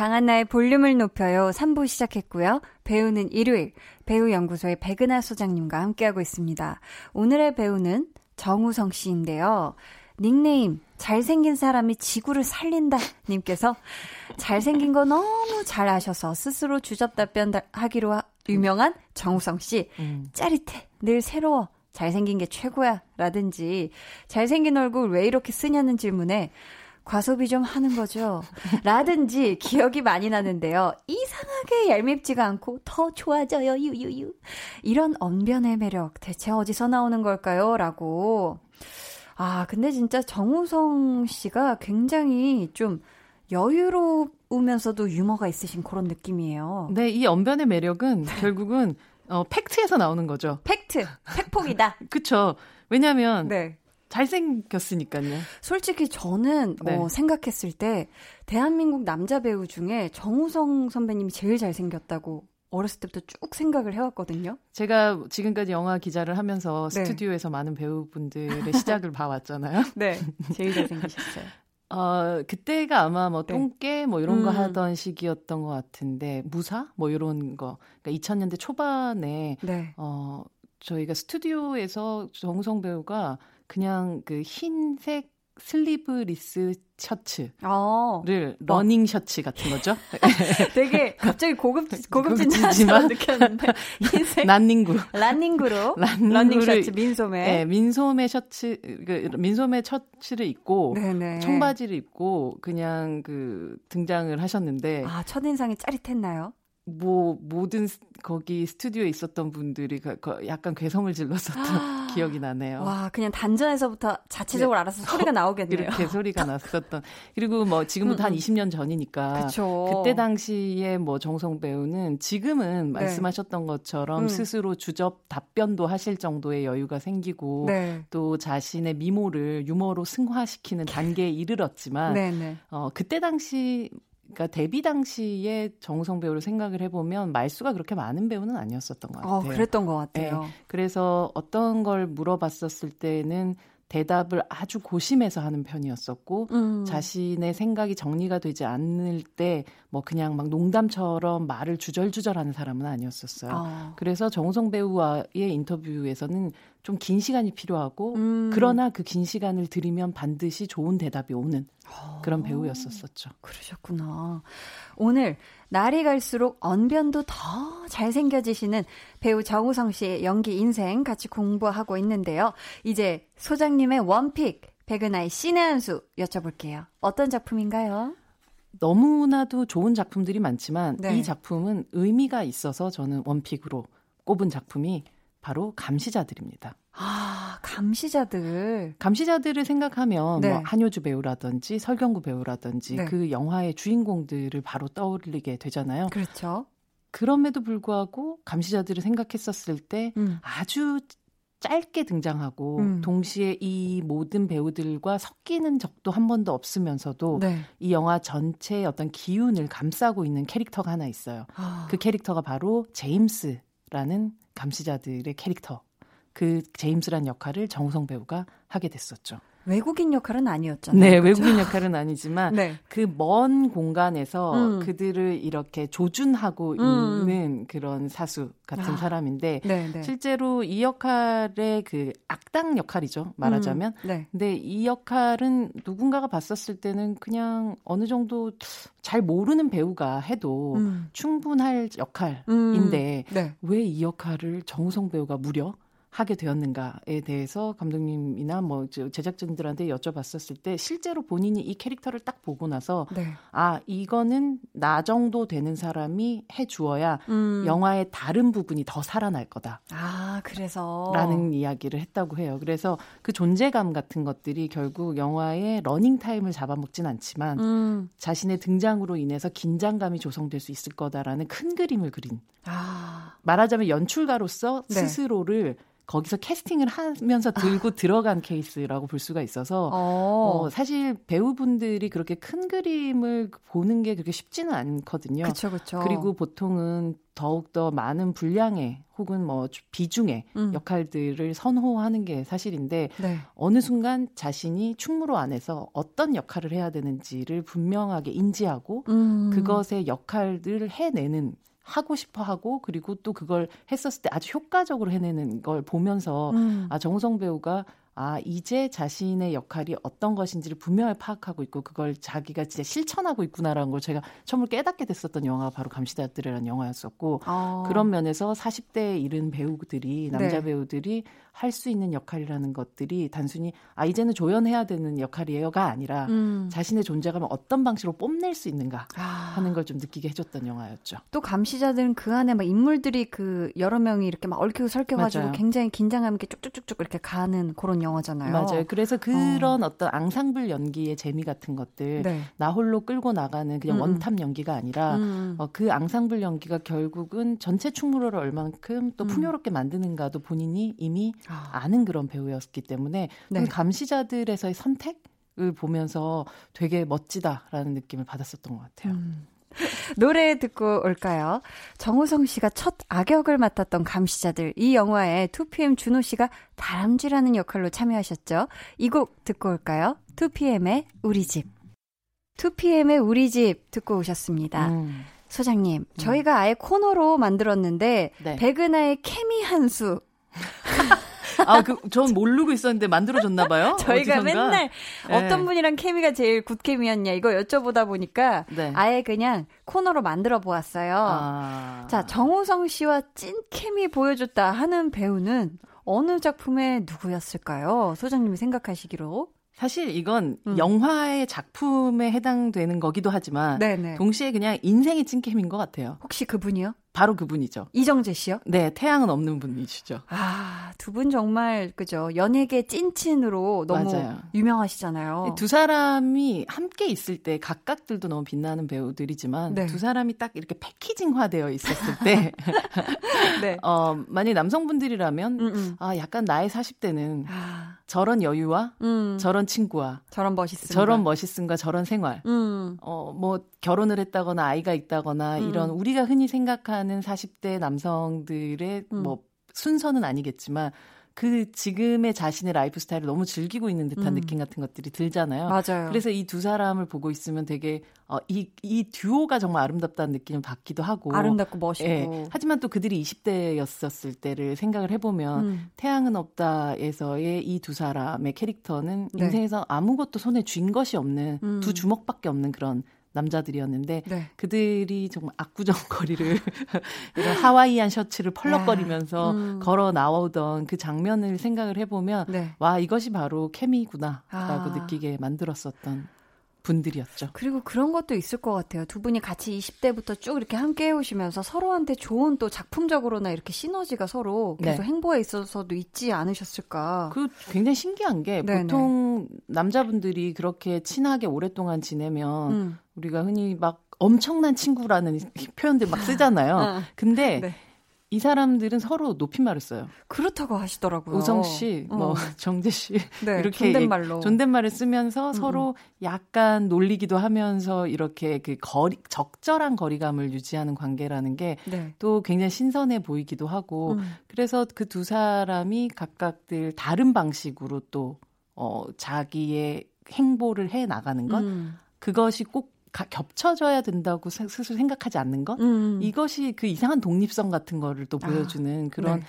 강한나의 볼륨을 높여요 3부 시작했고요 배우는 일요일 배우연구소의 백은하 소장님과 함께하고 있습니다. 오늘의 배우는 정우성 씨인데요. 닉네임 잘생긴 사람이 지구를 살린다 님께서 잘생긴 거 너무 잘 아셔서 스스로 주접 답변하기로 하, 유명한 정우성 씨 음. 짜릿해 늘 새로워 잘생긴 게 최고야 라든지 잘생긴 얼굴 왜 이렇게 쓰냐는 질문에 과소비 좀 하는 거죠. 라든지 기억이 많이 나는데요. 이상하게 얄밉지가 않고 더 좋아져요. 유유유. 이런 언변의 매력 대체 어디서 나오는 걸까요? 라고. 아, 근데 진짜 정우성 씨가 굉장히 좀 여유로우면서도 유머가 있으신 그런 느낌이에요. 네, 이 언변의 매력은 결국은 어, 팩트에서 나오는 거죠. 팩트. 팩폭이다. 그쵸. 왜냐면, 네. 잘생겼으니까요. 솔직히 저는 네. 어, 생각했을 때 대한민국 남자 배우 중에 정우성 선배님이 제일 잘생겼다고 어렸을 때부터 쭉 생각을 해왔거든요. 제가 지금까지 영화 기자를 하면서 네. 스튜디오에서 많은 배우분들의 시작을 봐왔잖아요. 네, 제일 잘생기셨어요. 어, 그때가 아마 뭐 네. 똥개 뭐 이런 거 음. 하던 시기였던 것 같은데 무사 뭐 이런 거. 그러니까 2000년대 초반에 네. 어 저희가 스튜디오에서 정우성 배우가 그냥 그 흰색 슬리브리스 셔츠를 어. 러닝 셔츠 같은 거죠. 되게 갑자기 고급 고급진지만 느꼈는데 흰색 란닝구 란닝구로 러닝 셔츠 민소매 네, 민소매 셔츠 그 민소매 셔츠를 입고 네네. 청바지를 입고 그냥 그 등장을 하셨는데 아 첫 인상이 짜릿했나요? 뭐 모든 거기 스튜디오에 있었던 분들이 그, 그 약간 괴성을 질렀었던 기억이 나네요. 와, 그냥 단전에서부터 자체적으로 네. 알아서 소리가 나오겠네요. 이렇게 소리가 났었던. 그리고 뭐 지금부터 음, 한 20년 음. 전이니까 그쵸. 그때 당시에 뭐 정성 배우는 지금은 네. 말씀하셨던 것처럼 음. 스스로 주접 답변도 하실 정도의 여유가 생기고 네. 또 자신의 미모를 유머로 승화시키는 단계에 이르렀지만 네, 네. 어 그때 당시 그러니까 데뷔 당시에 정우성 배우를 생각을 해보면 말수가 그렇게 많은 배우는 아니었었던 것 어, 같아요. 어, 그랬던 것 같아요. 네. 그래서 어떤 걸 물어봤었을 때는 대답을 아주 고심해서 하는 편이었었고 음. 자신의 생각이 정리가 되지 않을 때 뭐 그냥 막 농담처럼 말을 주절주절하는 사람은 아니었었어요. 어. 그래서 정우성 배우와의 인터뷰에서는 좀 긴 시간이 필요하고 음. 그러나 그 긴 시간을 들이면 반드시 좋은 대답이 오는 그런 배우였었었죠. 그러셨구나. 오늘 날이 갈수록 언변도 더 잘생겨지시는 배우 정우성 씨의 연기 인생 같이 공부하고 있는데요. 이제 소장님의 원픽, 백은하의 신의 한 수 여쭤볼게요. 어떤 작품인가요? 너무나도 좋은 작품들이 많지만 네. 이 작품은 의미가 있어서 저는 원픽으로 꼽은 작품이 바로 감시자들입니다. 아, 감시자들. 감시자들을 생각하면 네. 뭐 한효주 배우라든지 설경구 배우라든지 네. 그 영화의 주인공들을 바로 떠올리게 되잖아요. 그렇죠. 그럼에도 불구하고 감시자들을 생각했었을 때 음. 아주 짧게 등장하고 음. 동시에 이 모든 배우들과 섞이는 적도 한 번도 없으면서도 네. 이 영화 전체의 어떤 기운을 감싸고 있는 캐릭터가 하나 있어요. 아. 그 캐릭터가 바로 제임스라는 감시자들의 캐릭터. 그 제임스란 역할을 정우성 배우가 하게 됐었죠. 외국인 역할은 아니었잖아요. 네, 그렇죠? 외국인 역할은 아니지만 네. 그먼 공간에서 음. 그들을 이렇게 조준하고 음. 있는 그런 사수 같은 아. 사람인데 네, 네. 실제로 이 역할의 그 악당 역할이죠. 말하자면. 음. 네. 근데 이 역할은 누군가가 봤었을 때는 그냥 어느 정도 잘 모르는 배우가 해도 음. 충분할 역할인데 음. 네. 왜이 역할을 정우성 배우가 무려 하게 되었는가에 대해서 감독님이나 뭐 제작진들한테 여쭤봤었을 때 실제로 본인이 이 캐릭터를 딱 보고 나서 네. 아 이거는 나 정도 되는 사람이 해 주어야 음. 영화의 다른 부분이 더 살아날 거다. 아 그래서 라는 이야기를 했다고 해요. 그래서 그 존재감 같은 것들이 결국 영화의 러닝 타임을 잡아먹진 않지만 음. 자신의 등장으로 인해서 긴장감이 조성될 수 있을 거다라는 큰 그림을 그린. 아. 말하자면 연출가로서 네. 스스로를 거기서 캐스팅을 하면서 들고 아. 들어간 케이스라고 볼 수가 있어서 어. 어, 사실 배우분들이 그렇게 큰 그림을 보는 게 그렇게 쉽지는 않거든요. 그렇죠, 그렇죠. 그리고 보통은 더욱 더 많은 분량의 혹은 뭐 비중의 음. 역할들을 선호하는 게 사실인데 네. 어느 순간 자신이 충무로 안에서 어떤 역할을 해야 되는지를 분명하게 인지하고 음. 그것의 역할들을 해내는 하고 싶어 하고 그리고 또 그걸 했었을 때 아주 효과적으로 해내는 걸 보면서 음. 아 정우성 배우가 아, 이제 자신의 역할이 어떤 것인지를 분명히 파악하고 있고 그걸 자기가 진짜 실천하고 있구나라는 걸 제가 처음으로 깨닫게 됐었던 영화가 바로 감시자들이라는 영화였었고 어. 그런 면에서 40대에 이른 배우들이 남자 네. 배우들이 할 수 있는 역할이라는 것들이 단순히 아 이제는 조연해야 되는 역할이에요가 아니라 음. 자신의 존재감을 어떤 방식으로 뽐낼 수 있는가 아. 하는 걸 좀 느끼게 해줬던 영화였죠. 또 감시자들은 그 안에 막 인물들이 그 여러 명이 이렇게 막 얽히고 설켜가지고 굉장히 긴장감 있게 쭉쭉쭉쭉 이렇게 가는 그런 영화잖아요. 맞아요. 그래서 그런 어. 떤 앙상블 연기의 재미 같은 것들 네. 나 홀로 끌고 나가는 그냥 음. 원탑 연기가 아니라 음. 어, 그 앙상블 연기가 결국은 전체 충무로를 얼만큼 또 음. 풍요롭게 만드는가도 본인이 이미 아. 아는 그런 배우였기 때문에 네. 감시자들에서의 선택을 보면서 되게 멋지다라는 느낌을 받았었던 것 같아요. 음. 노래 듣고 올까요? 정우성 씨가 첫 악역을 맡았던 감시자들 이 영화에 2PM 준호 씨가 다람쥐라는 역할로 참여하셨죠. 이 곡 듣고 올까요? 2PM의 우리 집. 2PM의 우리 집 듣고 오셨습니다. 음. 소장님, 음. 저희가 아예 코너로 만들었는데 네. 백은하의 케미 한수 아, 그, 전 모르고 있었는데 만들어졌나 봐요. 저희가 어디선가? 맨날 네. 어떤 분이랑 케미가 제일 good 케미였냐 이거 여쭤보다 보니까 네. 아예 그냥 코너로 만들어 보았어요. 아. 자, 정우성 씨와 찐 케미 보여줬다 하는 배우는 어느 작품의 누구였을까요? 소장님이 생각하시기로. 사실 이건 음. 영화의 작품에 해당되는 거기도 하지만 네네. 동시에 그냥 인생의 찐케미인 것 같아요. 혹시 그분이요? 바로 그분이죠. 이정재 씨요? 네, 태양은 없다 분이시죠. 아, 두 분 정말 그죠. 연예계 찐친으로 너무 맞아요. 유명하시잖아요. 두 사람이 함께 있을 때 각각들도 너무 빛나는 배우들이지만 네. 두 사람이 딱 이렇게 패키징화되어 있었을 때 네. 어, 만약 남성분들이라면 음음. 음. 아, 약간 나의 40대는 아. 저런 여유와 음. 저런 친구와 저런 멋있음 저런 멋있음과 저런 생활 음. 어뭐 결혼을 했다거나 아이가 있다거나 음. 이런 우리가 흔히 생각하는 40대 남성들의 음. 뭐 순서는 아니겠지만 그 지금의 자신의 라이프 스타일을 너무 즐기고 있는 듯한 음. 느낌 같은 것들이 들잖아요. 맞아요. 그래서 이 두 사람을 보고 있으면 되게 어, 이, 이 듀오가 정말 아름답다는 느낌을 받기도 하고. 아름답고 멋있고. 예. 하지만 또 그들이 20대였었을 때를 생각을 해보면 음. 태양은 없다에서의 이 두 사람의 캐릭터는 네. 인생에서 아무것도 손에 쥔 것이 없는 음. 두 주먹밖에 없는 그런 남자들이었는데 네. 그들이 정말 압구정 거리를 이런 하와이안 셔츠를 펄럭거리면서 아, 음. 걸어 나오던 그 장면을 생각을 해보면 네. 와 이것이 바로 케미구나라고 아. 느끼게 만들었었던 분들이었죠. 그리고 그런 것도 있을 것 같아요. 두 분이 같이 20대부터 쭉 이렇게 함께 해오시면서 서로한테 좋은 또 작품적으로나 이렇게 시너지가 서로 계속 네. 행보에 있어서도 있지 않으셨을까. 그 굉장히 신기한 게 네네. 보통 남자분들이 그렇게 친하게 오랫동안 지내면 음. 우리가 흔히 막 엄청난 친구라는 표현들 막 쓰잖아요. 어. 근데 네. 이 사람들은 서로 높임말을 써요. 그렇다고 하시더라고요. 우성 씨, 뭐 어. 정재 씨 네, 이렇게 존댓말로 존댓말을 쓰면서 음. 서로 약간 놀리기도 하면서 이렇게 그 거리 적절한 거리감을 유지하는 관계라는 게또 네. 굉장히 신선해 보이기도 하고 음. 그래서 그 두 사람이 각각들 다른 방식으로 또 어, 자기의 행보를 해 나가는 것 음. 그것이 꼭 가, 겹쳐져야 된다고 스스로 생각하지 않는 것 음. 이것이 그 이상한 독립성 같은 거를 또 아, 보여주는 아, 그런 네.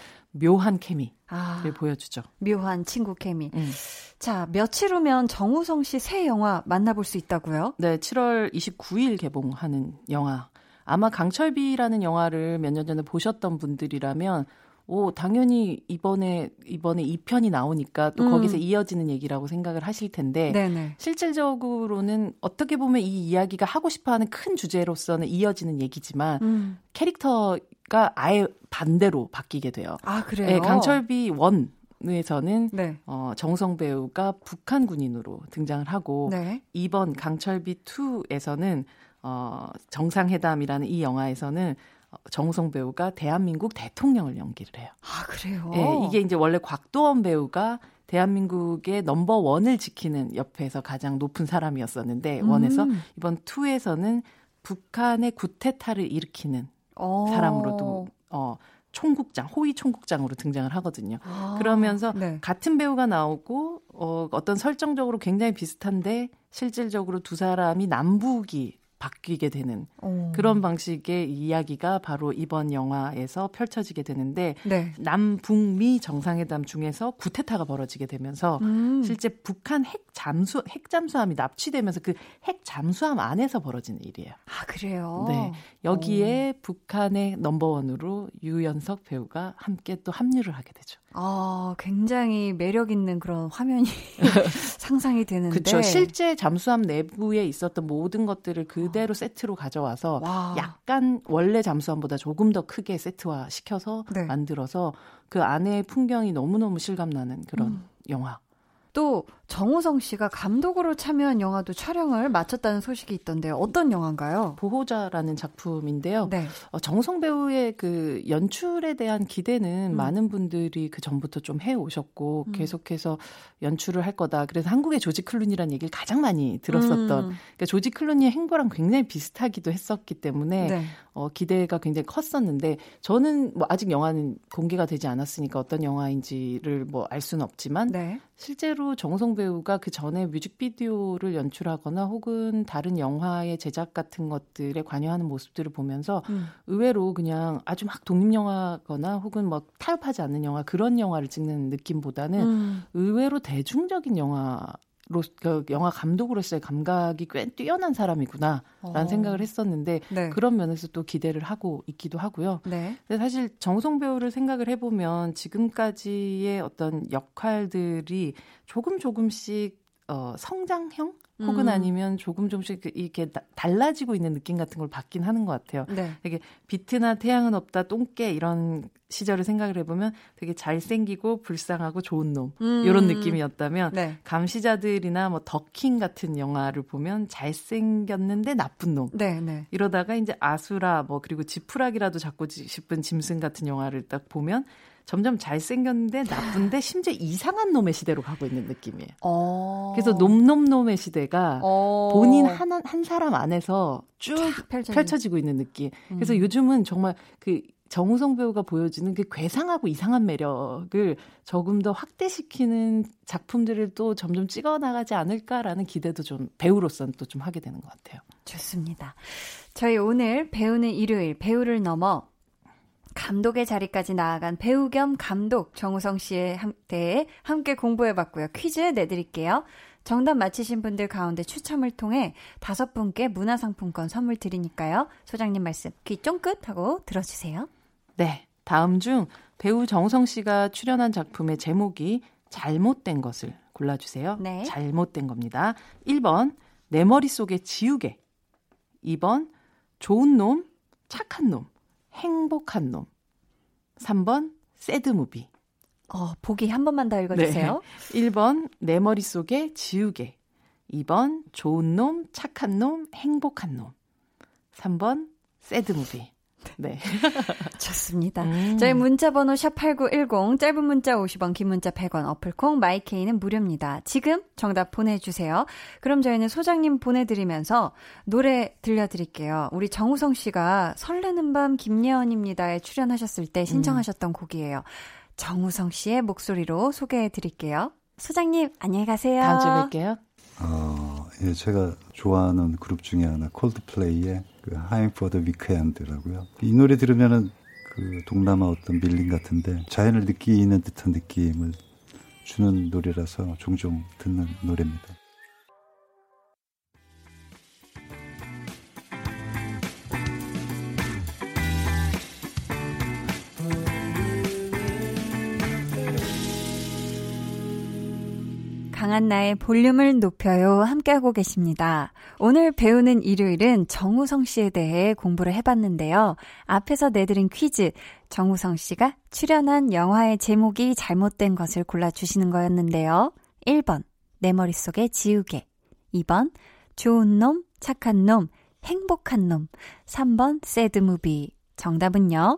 묘한 케미를 아, 보여주죠. 묘한 친구 케미. 음. 자 며칠 후면 정우성 씨 새 영화 만나볼 수 있다고요? 네, 7월 29일 개봉하는 영화. 아마 강철비라는 영화를 몇 년 전에 보셨던 분들이라면 오, 당연히 이번에, 이번에 2편이 나오니까 또 음. 거기서 이어지는 얘기라고 생각을 하실 텐데, 네네. 실질적으로는 어떻게 보면 이 이야기가 하고 싶어 하는 큰 주제로서는 이어지는 얘기지만, 음. 캐릭터가 아예 반대로 바뀌게 돼요. 아, 그래요? 네, 강철비 원. 에서는 네. 어, 정성 배우가 북한 군인으로 등장을 하고 네. 2번 강철비 2에서는 어, 정상회담이라는 이 영화에서는 정우성 배우가 대한민국 대통령을 연기를 해요. 아, 그래요? 네, 이게 이제 원래 곽도원 배우가 대한민국의 넘버 원을 지키는 옆에서 가장 높은 사람이었었는데, 음. 원에서 이번 투에서는 북한의 구테타를 일으키는 오. 어. 사람으로도, 어, 총국장, 호위 총국장으로 등장을 하거든요. 아, 그러면서 네. 같은 배우가 나오고, 어, 어떤 설정적으로 굉장히 비슷한데, 실질적으로 두 사람이 남북이 바뀌게 되는 오. 그런 방식의 이야기가 바로 이번 영화에서 펼쳐지게 되는데 네. 남북미 정상회담 중에서 구테타가 벌어지게 되면서 음. 실제 북한 핵 잠수 핵 잠수함이 납치되면서 그 핵 잠수함 안에서 벌어지는 일이에요. 아 그래요? 네 여기에 오. 북한의 넘버원으로 유연석 배우가 함께 또 합류를 하게 되죠. 아, 굉장히 매력 있는 그런 화면이 상상이 되는데. 그렇죠. 실제 잠수함 내부에 있었던 모든 것들을 그대로 아. 세트로 가져와서 와. 약간 원래 잠수함보다 조금 더 크게 세트화 시켜서 네. 만들어서 그 안에 풍경이 너무 너무 실감나는 그런 음. 영화. 또 정우성 씨가 감독으로 참여한 영화도 촬영을 마쳤다는 소식이 있던데요. 어떤 영화인가요? 보호자라는 작품인데요. 네. 어, 정우성 배우의 그 연출에 대한 기대는 음. 많은 분들이 그 전부터 좀 해 오셨고 음. 계속해서 연출을 할 거다. 그래서 한국의 조지 클룬이라는 얘기를 가장 많이 들었었던. 음. 그러니까 조지 클룬이의 행보랑 굉장히 비슷하기도 했었기 때문에 네. 어, 기대가 굉장히 컸었는데 저는 뭐 아직 영화는 공개가 되지 않았으니까 어떤 영화인지를 뭐 알 수는 없지만 네. 실제로 정우성 배우가 그 전에 뮤직비디오를 연출하거나 혹은 다른 영화의 제작 같은 것들에 관여하는 모습들을 보면서 음. 의외로 그냥 아주 막 독립영화거나 혹은 뭐 타협하지 않는 영화 그런 영화를 찍는 느낌보다는 음. 의외로 대중적인 영화 영화 감독으로서의 감각이 꽤 뛰어난 사람이구나라는 어. 생각을 했었는데 네. 그런 면에서 또 기대를 하고 있기도 하고요. 네. 근데 사실 정우성 배우를 생각을 해보면 지금까지의 어떤 역할들이 조금 조금씩 어, 성장형 혹은 음. 아니면 조금 조금씩 그 이렇게 달라지고 있는 느낌 같은 걸 받긴 하는 것 같아요. 네. 되게 비트나 태양은 없다, 똥개 이런 시절을 생각을 해보면 되게 잘생기고 불쌍하고 좋은 놈 음. 이런 느낌이었다면 네. 감시자들이나 뭐 더킹 같은 영화를 보면 잘생겼는데 나쁜 놈 네, 네. 이러다가 이제 아수라 뭐 그리고 지푸라기라도 잡고 싶은 짐승 같은 영화를 딱 보면 점점 잘생겼는데 나쁜데 심지어 이상한 놈의 시대로 가고 있는 느낌이에요. 어. 그래서 놈놈놈의 시대가 어. 본인 한, 한 사람 안에서 쭉 펼쳐지. 고 있는 느낌. 그래서 음. 요즘은 정말 그 정우성 배우가 보여주는 그 괴상하고 이상한 매력을 조금 더 확대시키는 작품들을 또 점점 찍어 나가지 않을까라는 기대도 좀 배우로서는 또 좀 하게 되는 것 같아요. 좋습니다. 저희 오늘 배우는 일요일 배우를 넘어 감독의 자리까지 나아간 배우 겸 감독 정우성 씨의 대해 함께 공부해봤고요. 퀴즈 내드릴게요. 정답 맞히신 분들 가운데 추첨을 통해 다섯 분께 문화상품권 선물 드리니까요. 소장님 말씀 귀 쫑긋 하고 들어주세요. 네. 다음 중 배우 정우성 씨가 출연한 작품의 제목이 잘못된 것을 골라주세요. 네. 잘못된 겁니다. 1번, 내 머릿속에 지우개. 2번, 좋은 놈, 착한 놈. 행복한 놈. 3번 새드 무비. 어, 보기 한 번만 더 읽어주세요. 네. 1번 내 머릿속에 지우개. 2번 좋은 놈, 착한 놈, 행복한 놈. 3번 새드 무비. 네. 좋습니다. 음. 저희 문자번호 샵8910, 짧은 문자 50원, 긴 문자 100원, 어플콩, 마이케이는 무료입니다. 지금 정답 보내주세요. 그럼 저희는 소장님 보내드리면서 노래 들려드릴게요. 우리 정우성 씨가 설레는 밤 김예원입니다에 출연하셨을 때 신청하셨던 음. 곡이에요. 정우성 씨의 목소리로 소개해 드릴게요. 소장님, 안녕히 가세요. 다음 주에 뵐게요. 어, 예, 제가 좋아하는 그룹 중에 하나, 콜드플레이의 그 하임 포더 위크핸드라고요. 이 노래 들으면은 그 동남아 어떤 밀림 같은데 자연을 느끼는 듯한 느낌을 주는 노래라서 종종 듣는 노래입니다. 강한나의 볼륨을 높여요. 함께하고 계십니다. 오늘 배우는 일요일은 정우성 씨에 대해 공부를 해봤는데요. 앞에서 내드린 퀴즈, 정우성 씨가 출연한 영화의 제목이 잘못된 것을 골라주시는 거였는데요. 1번, 내 머릿속에 지우개. 2번, 좋은 놈, 착한 놈, 행복한 놈. 3번, 새드무비. 정답은요?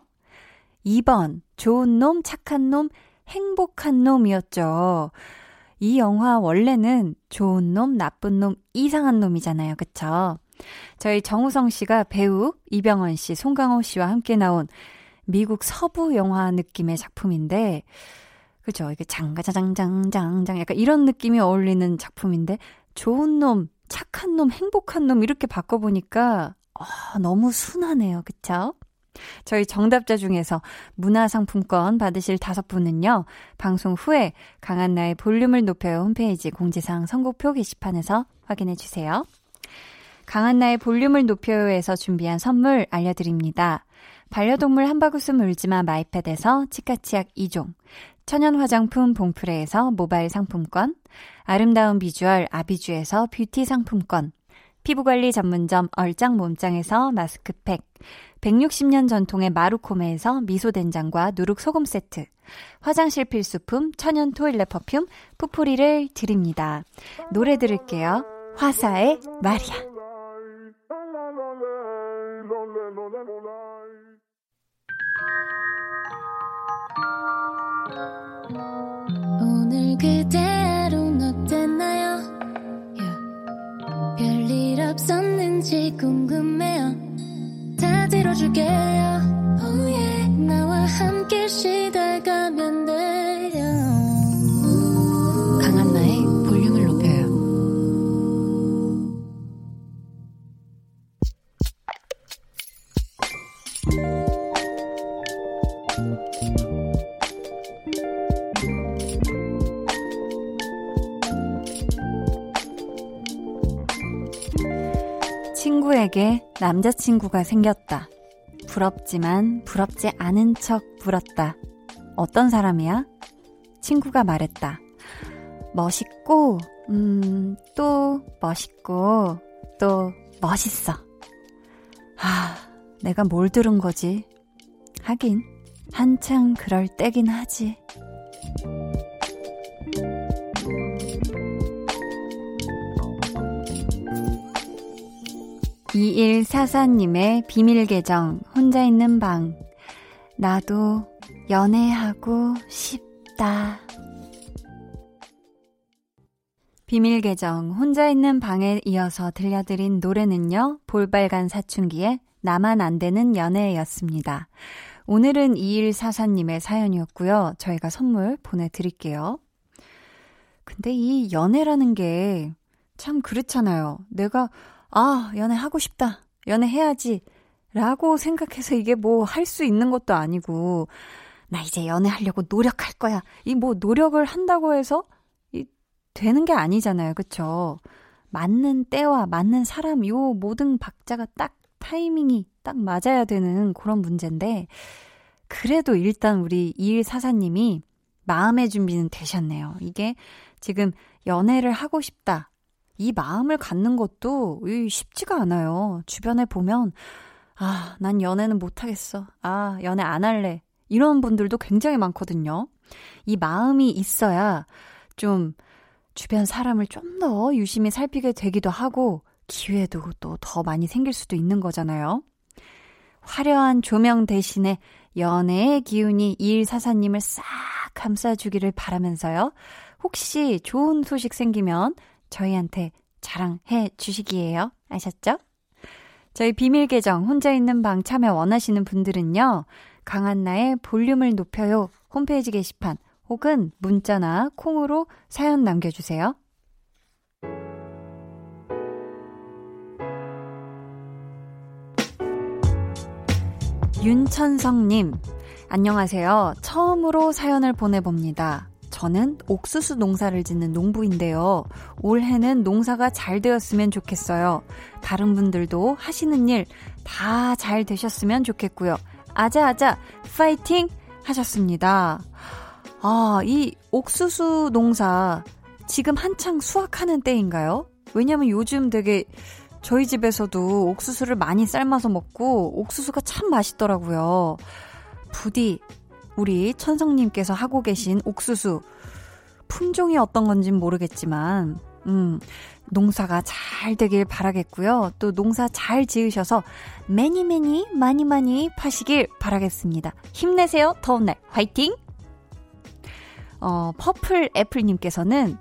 2번, 좋은 놈, 착한 놈, 행복한 놈이었죠. 이 영화 원래는 좋은 놈, 나쁜 놈, 이상한 놈이잖아요. 그쵸? 저희 정우성 씨가 배우 이병헌 씨, 송강호 씨와 함께 나온 미국 서부 영화 느낌의 작품인데, 그죠? 이게 장가자장장장장 약간 이런 느낌이 어울리는 작품인데, 좋은 놈, 착한 놈, 행복한 놈 이렇게 바꿔보니까, 아, 너무 순하네요. 그쵸? 저희 정답자 중에서 문화상품권 받으실 다섯 분은요, 방송 후에 강한 나의 볼륨을 높여요 홈페이지 공지사항 선곡표 게시판에서 확인해 주세요. 강한나의 볼륨을 높여요에서 준비한 선물 알려드립니다. 반려동물 한바구스 울지마 마이펫에서 치카치약 2종, 천연 화장품 봉프레에서 모바일 상품권, 아름다운 비주얼 아비주에서 뷰티 상품권, 피부관리 전문점 얼짱 몸짱에서 마스크팩, 160년 전통의 마루코메에서 미소된장과 누룩소금 세트, 화장실 필수품 천연 toilet perfume 푸풀이를 드립니다. 노래 들을게요. 화사의 마리아. 오늘 그대 없었는지 궁금해요. 다 들어줄게요 oh yeah. 나와 함께 시달가면 돼요 강한나의 볼륨을 높여요 친구에게 남자친구가 생겼다. 부럽지만 부럽지 않은 척 불었다. 어떤 사람이야? 친구가 말했다. 멋있고, 음, 또 멋있고, 또 멋있어. 아, 내가 뭘 들은 거지? 하긴, 한창 그럴 때긴 하지. 2144님의 비밀 계정, 혼자 있는 방. 나도 연애하고 싶다. 비밀 계정, 혼자 있는 방에 이어서 들려드린 노래는요, 볼빨간 사춘기의 나만 안 되는 연애였습니다. 오늘은 2144님의 사연이었고요. 저희가 선물 보내드릴게요. 근데 이 연애라는 게 참 그렇잖아요. 내가 아, 연애하고 싶다. 연애해야지. 라고 생각해서 이게 뭐 할 수 있는 것도 아니고, 나 이제 연애하려고 노력할 거야. 이 뭐 노력을 한다고 해서 이 되는 게 아니잖아요. 그쵸? 맞는 때와 맞는 사람, 요 모든 박자가 딱 타이밍이 딱 맞아야 되는 그런 문제인데, 그래도 일단 우리 2144님이 마음의 준비는 되셨네요. 이게 지금 연애를 하고 싶다. 이 마음을 갖는 것도 쉽지가 않아요. 주변에 보면, 아, 난 연애는 못하겠어. 아, 연애 안 할래. 이런 분들도 굉장히 많거든요. 이 마음이 있어야 좀 주변 사람을 좀 더 유심히 살피게 되기도 하고, 기회도 또 더 많이 생길 수도 있는 거잖아요. 화려한 조명 대신에 연애의 기운이 이일사사님을 싹 감싸주기를 바라면서요. 혹시 좋은 소식 생기면 저희한테 자랑해 주시기에요. 아셨죠? 저희 비밀 계정 혼자 있는 방 참여 원하시는 분들은요. 강한나의 볼륨을 높여요 홈페이지 게시판 혹은 문자나 콩으로 사연 남겨주세요. 윤천성님, 안녕하세요. 처음으로 사연을 보내봅니다. 저는 옥수수 농사를 짓는 농부인데요. 올해는 농사가 잘 되었으면 좋겠어요. 다른 분들도 하시는 일 다 잘 되셨으면 좋겠고요. 아자아자 파이팅 하셨습니다. 아, 이 옥수수 농사 지금 한창 수확하는 때인가요? 왜냐면 요즘 되게 저희 집에서도 옥수수를 많이 삶아서 먹고 옥수수가 참 맛있더라고요. 부디 우리 천성님께서 하고 계신 옥수수 품종이 어떤 건진 모르겠지만 음, 농사가 잘 되길 바라겠고요. 또 농사 잘 지으셔서 매니 매니 많이 많이 파시길 바라겠습니다. 힘내세요. 더운 날 화이팅! 어, 퍼플 애플님께서는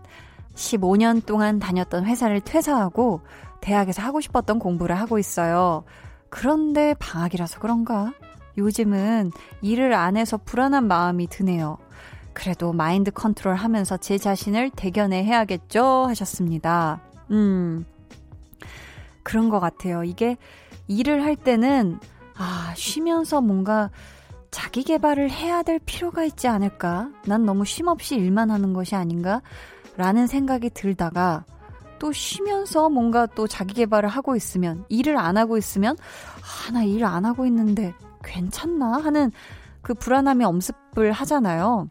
15년 동안 다녔던 회사를 퇴사하고 대학에서 하고 싶었던 공부를 하고 있어요. 그런데 방학이라서 그런가? 요즘은 일을 안 해서 불안한 마음이 드네요. 그래도 마인드 컨트롤 하면서 제 자신을 대견해 해야겠죠? 하셨습니다. 음, 그런 것 같아요. 이게 일을 할 때는, 아, 쉬면서 뭔가 자기 개발을 해야 될 필요가 있지 않을까? 난 너무 쉼 없이 일만 하는 것이 아닌가? 라는 생각이 들다가, 또 쉬면서 뭔가 또 자기 개발을 하고 있으면, 일을 안 하고 있으면, 아, 나 일 안 하고 있는데, 괜찮나? 하는 그 불안함이 엄습을 하잖아요.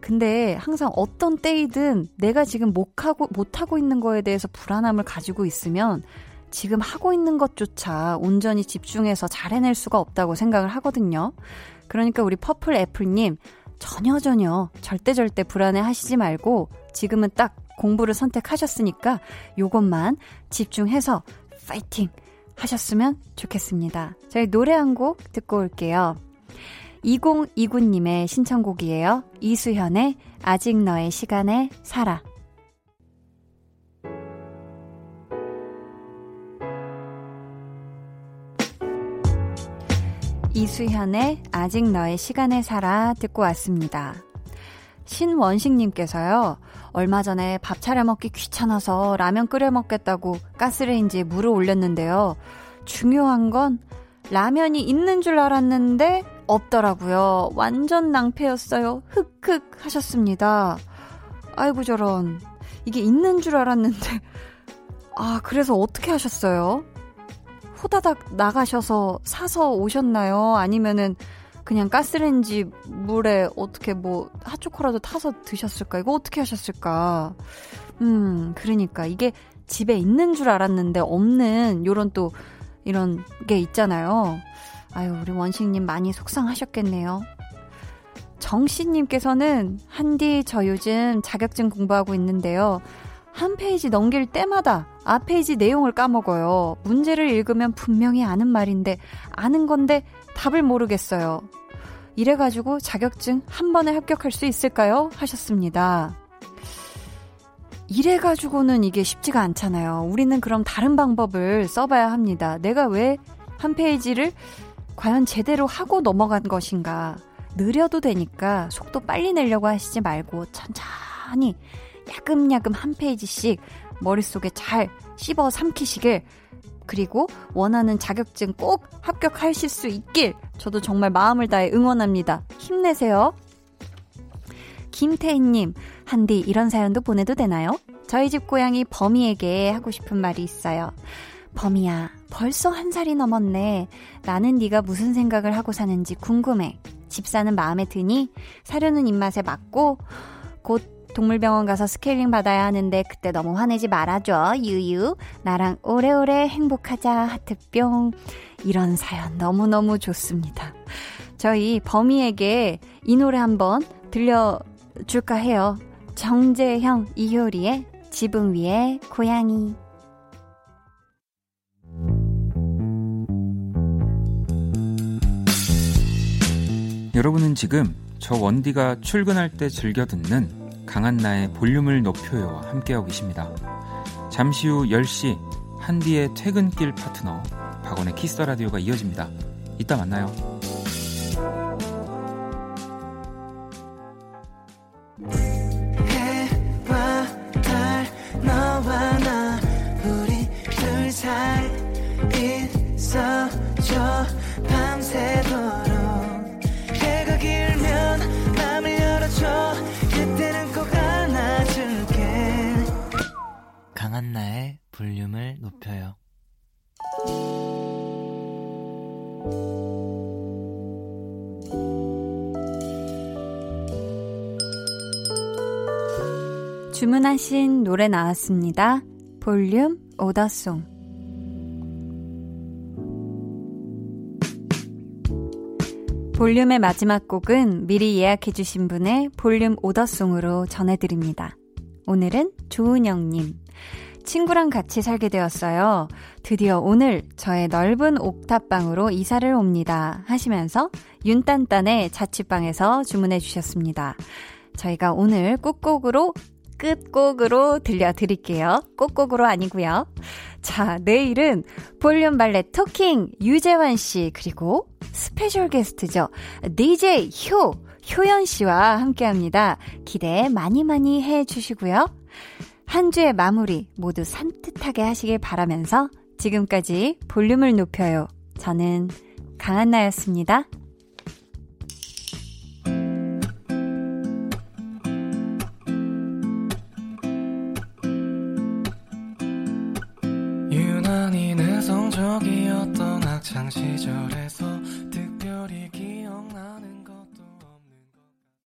근데 항상 어떤 때이든 내가 지금 못하고, 못하고 있는 거에 대해서 불안함을 가지고 있으면 지금 하고 있는 것조차 온전히 집중해서 잘 해낼 수가 없다고 생각을 하거든요. 그러니까 우리 퍼플 애플님, 전혀 전혀 절대 절대 불안해 하시지 말고 지금은 딱 공부를 선택하셨으니까 요것만 집중해서 파이팅 하셨으면 좋겠습니다. 저희 노래 한 곡 듣고 올게요. 2029님의 신청곡이에요. 이수현의 아직 너의 시간에 살아. 이수현의 아직 너의 시간에 살아 듣고 왔습니다. 신원식님께서요, 얼마 전에 밥 차려 먹기 귀찮아서 라면 끓여 먹겠다고 가스레인지에 물을 올렸는데요. 중요한 건 라면이 있는 줄 알았는데 없더라고요. 완전 낭패였어요. 흑흑 하셨습니다. 아이고 저런. 이게 있는 줄 알았는데. 아, 그래서 어떻게 하셨어요? 호다닥 나가셔서 사서 오셨나요? 아니면은 그냥 가스레인지 물에 어떻게 뭐 핫초코라도 타서 드셨을까? 이거 어떻게 하셨을까? 음, 그러니까 이게 집에 있는 줄 알았는데 없는 요런 또 이런 게 있잖아요. 아유, 우리 원식님 많이 속상하셨겠네요. 정씨님께서는 한디 저 요즘 자격증 공부하고 있는데요. 한 페이지 넘길 때마다 앞 페이지 내용을 까먹어요. 문제를 읽으면 분명히 아는 말인데 아는 건데 답을 모르겠어요. 이래가지고 자격증 한 번에 합격할 수 있을까요? 하셨습니다. 이래가지고는 이게 쉽지가 않잖아요. 우리는 그럼 다른 방법을 써봐야 합니다. 내가 왜 한 페이지를 과연 제대로 하고 넘어간 것인가. 느려도 되니까 속도 빨리 내려고 하시지 말고 천천히 야금야금 한 페이지씩 머릿속에 잘 씹어 삼키시길 그리고 원하는 자격증 꼭 합격하실 수 있길 저도 정말 마음을 다해 응원합니다. 힘내세요. 김태희님, 한디 이런 사연도 보내도 되나요? 저희 집 고양이 범이에게 하고 싶은 말이 있어요. 범이야, 벌써 한 살이 넘었네. 나는 네가 무슨 생각을 하고 사는지 궁금해. 집사는 마음에 드니? 사료는 입맛에 맞고? 곧 동물병원 가서 스케일링 받아야 하는데 그때 너무 화내지 말아줘. 유유. 나랑 오래오래 행복하자. 하트뿅. 이런 사연 너무너무 좋습니다. 저희 범이에게 이 노래 한번 들려줄까 해요. 정재형 이효리의 지붕 위에 고양이. 여러분은 지금 저 원디가 출근할 때 즐겨 듣는 강한나의 볼륨을 높여요와 함께하고 계십니다. 잠시 후 10시 한디의 퇴근길 파트너 박원의 키스 라디오가 이어집니다. 이따 만나요. 주문하신 노래 나왔습니다. 볼륨 오더송. 볼륨의 마지막 곡은 미리 예약해주신 분의 볼륨 오더송으로 전해드립니다. 오늘은 조은영님. 친구랑 같이 살게 되었어요. 드디어 오늘 저의 넓은 옥탑방으로 이사를 옵니다. 하시면서 윤딴딴의 자취방에서 주문해 주셨습니다. 저희가 오늘 끝곡으로 끝곡으로 들려드릴게요. 끝곡으로 아니고요. 자, 내일은 볼륨 발레 talking 유재환 씨 그리고 스페셜 게스트죠. DJ 효 효연 씨와 함께 합니다. 기대 많이 많이 해 주시고요. 한 주의 마무리 모두 산뜻하게 하시길 바라면서 지금까지 볼륨을 높여요. 저는 강한나였습니다. 시절에서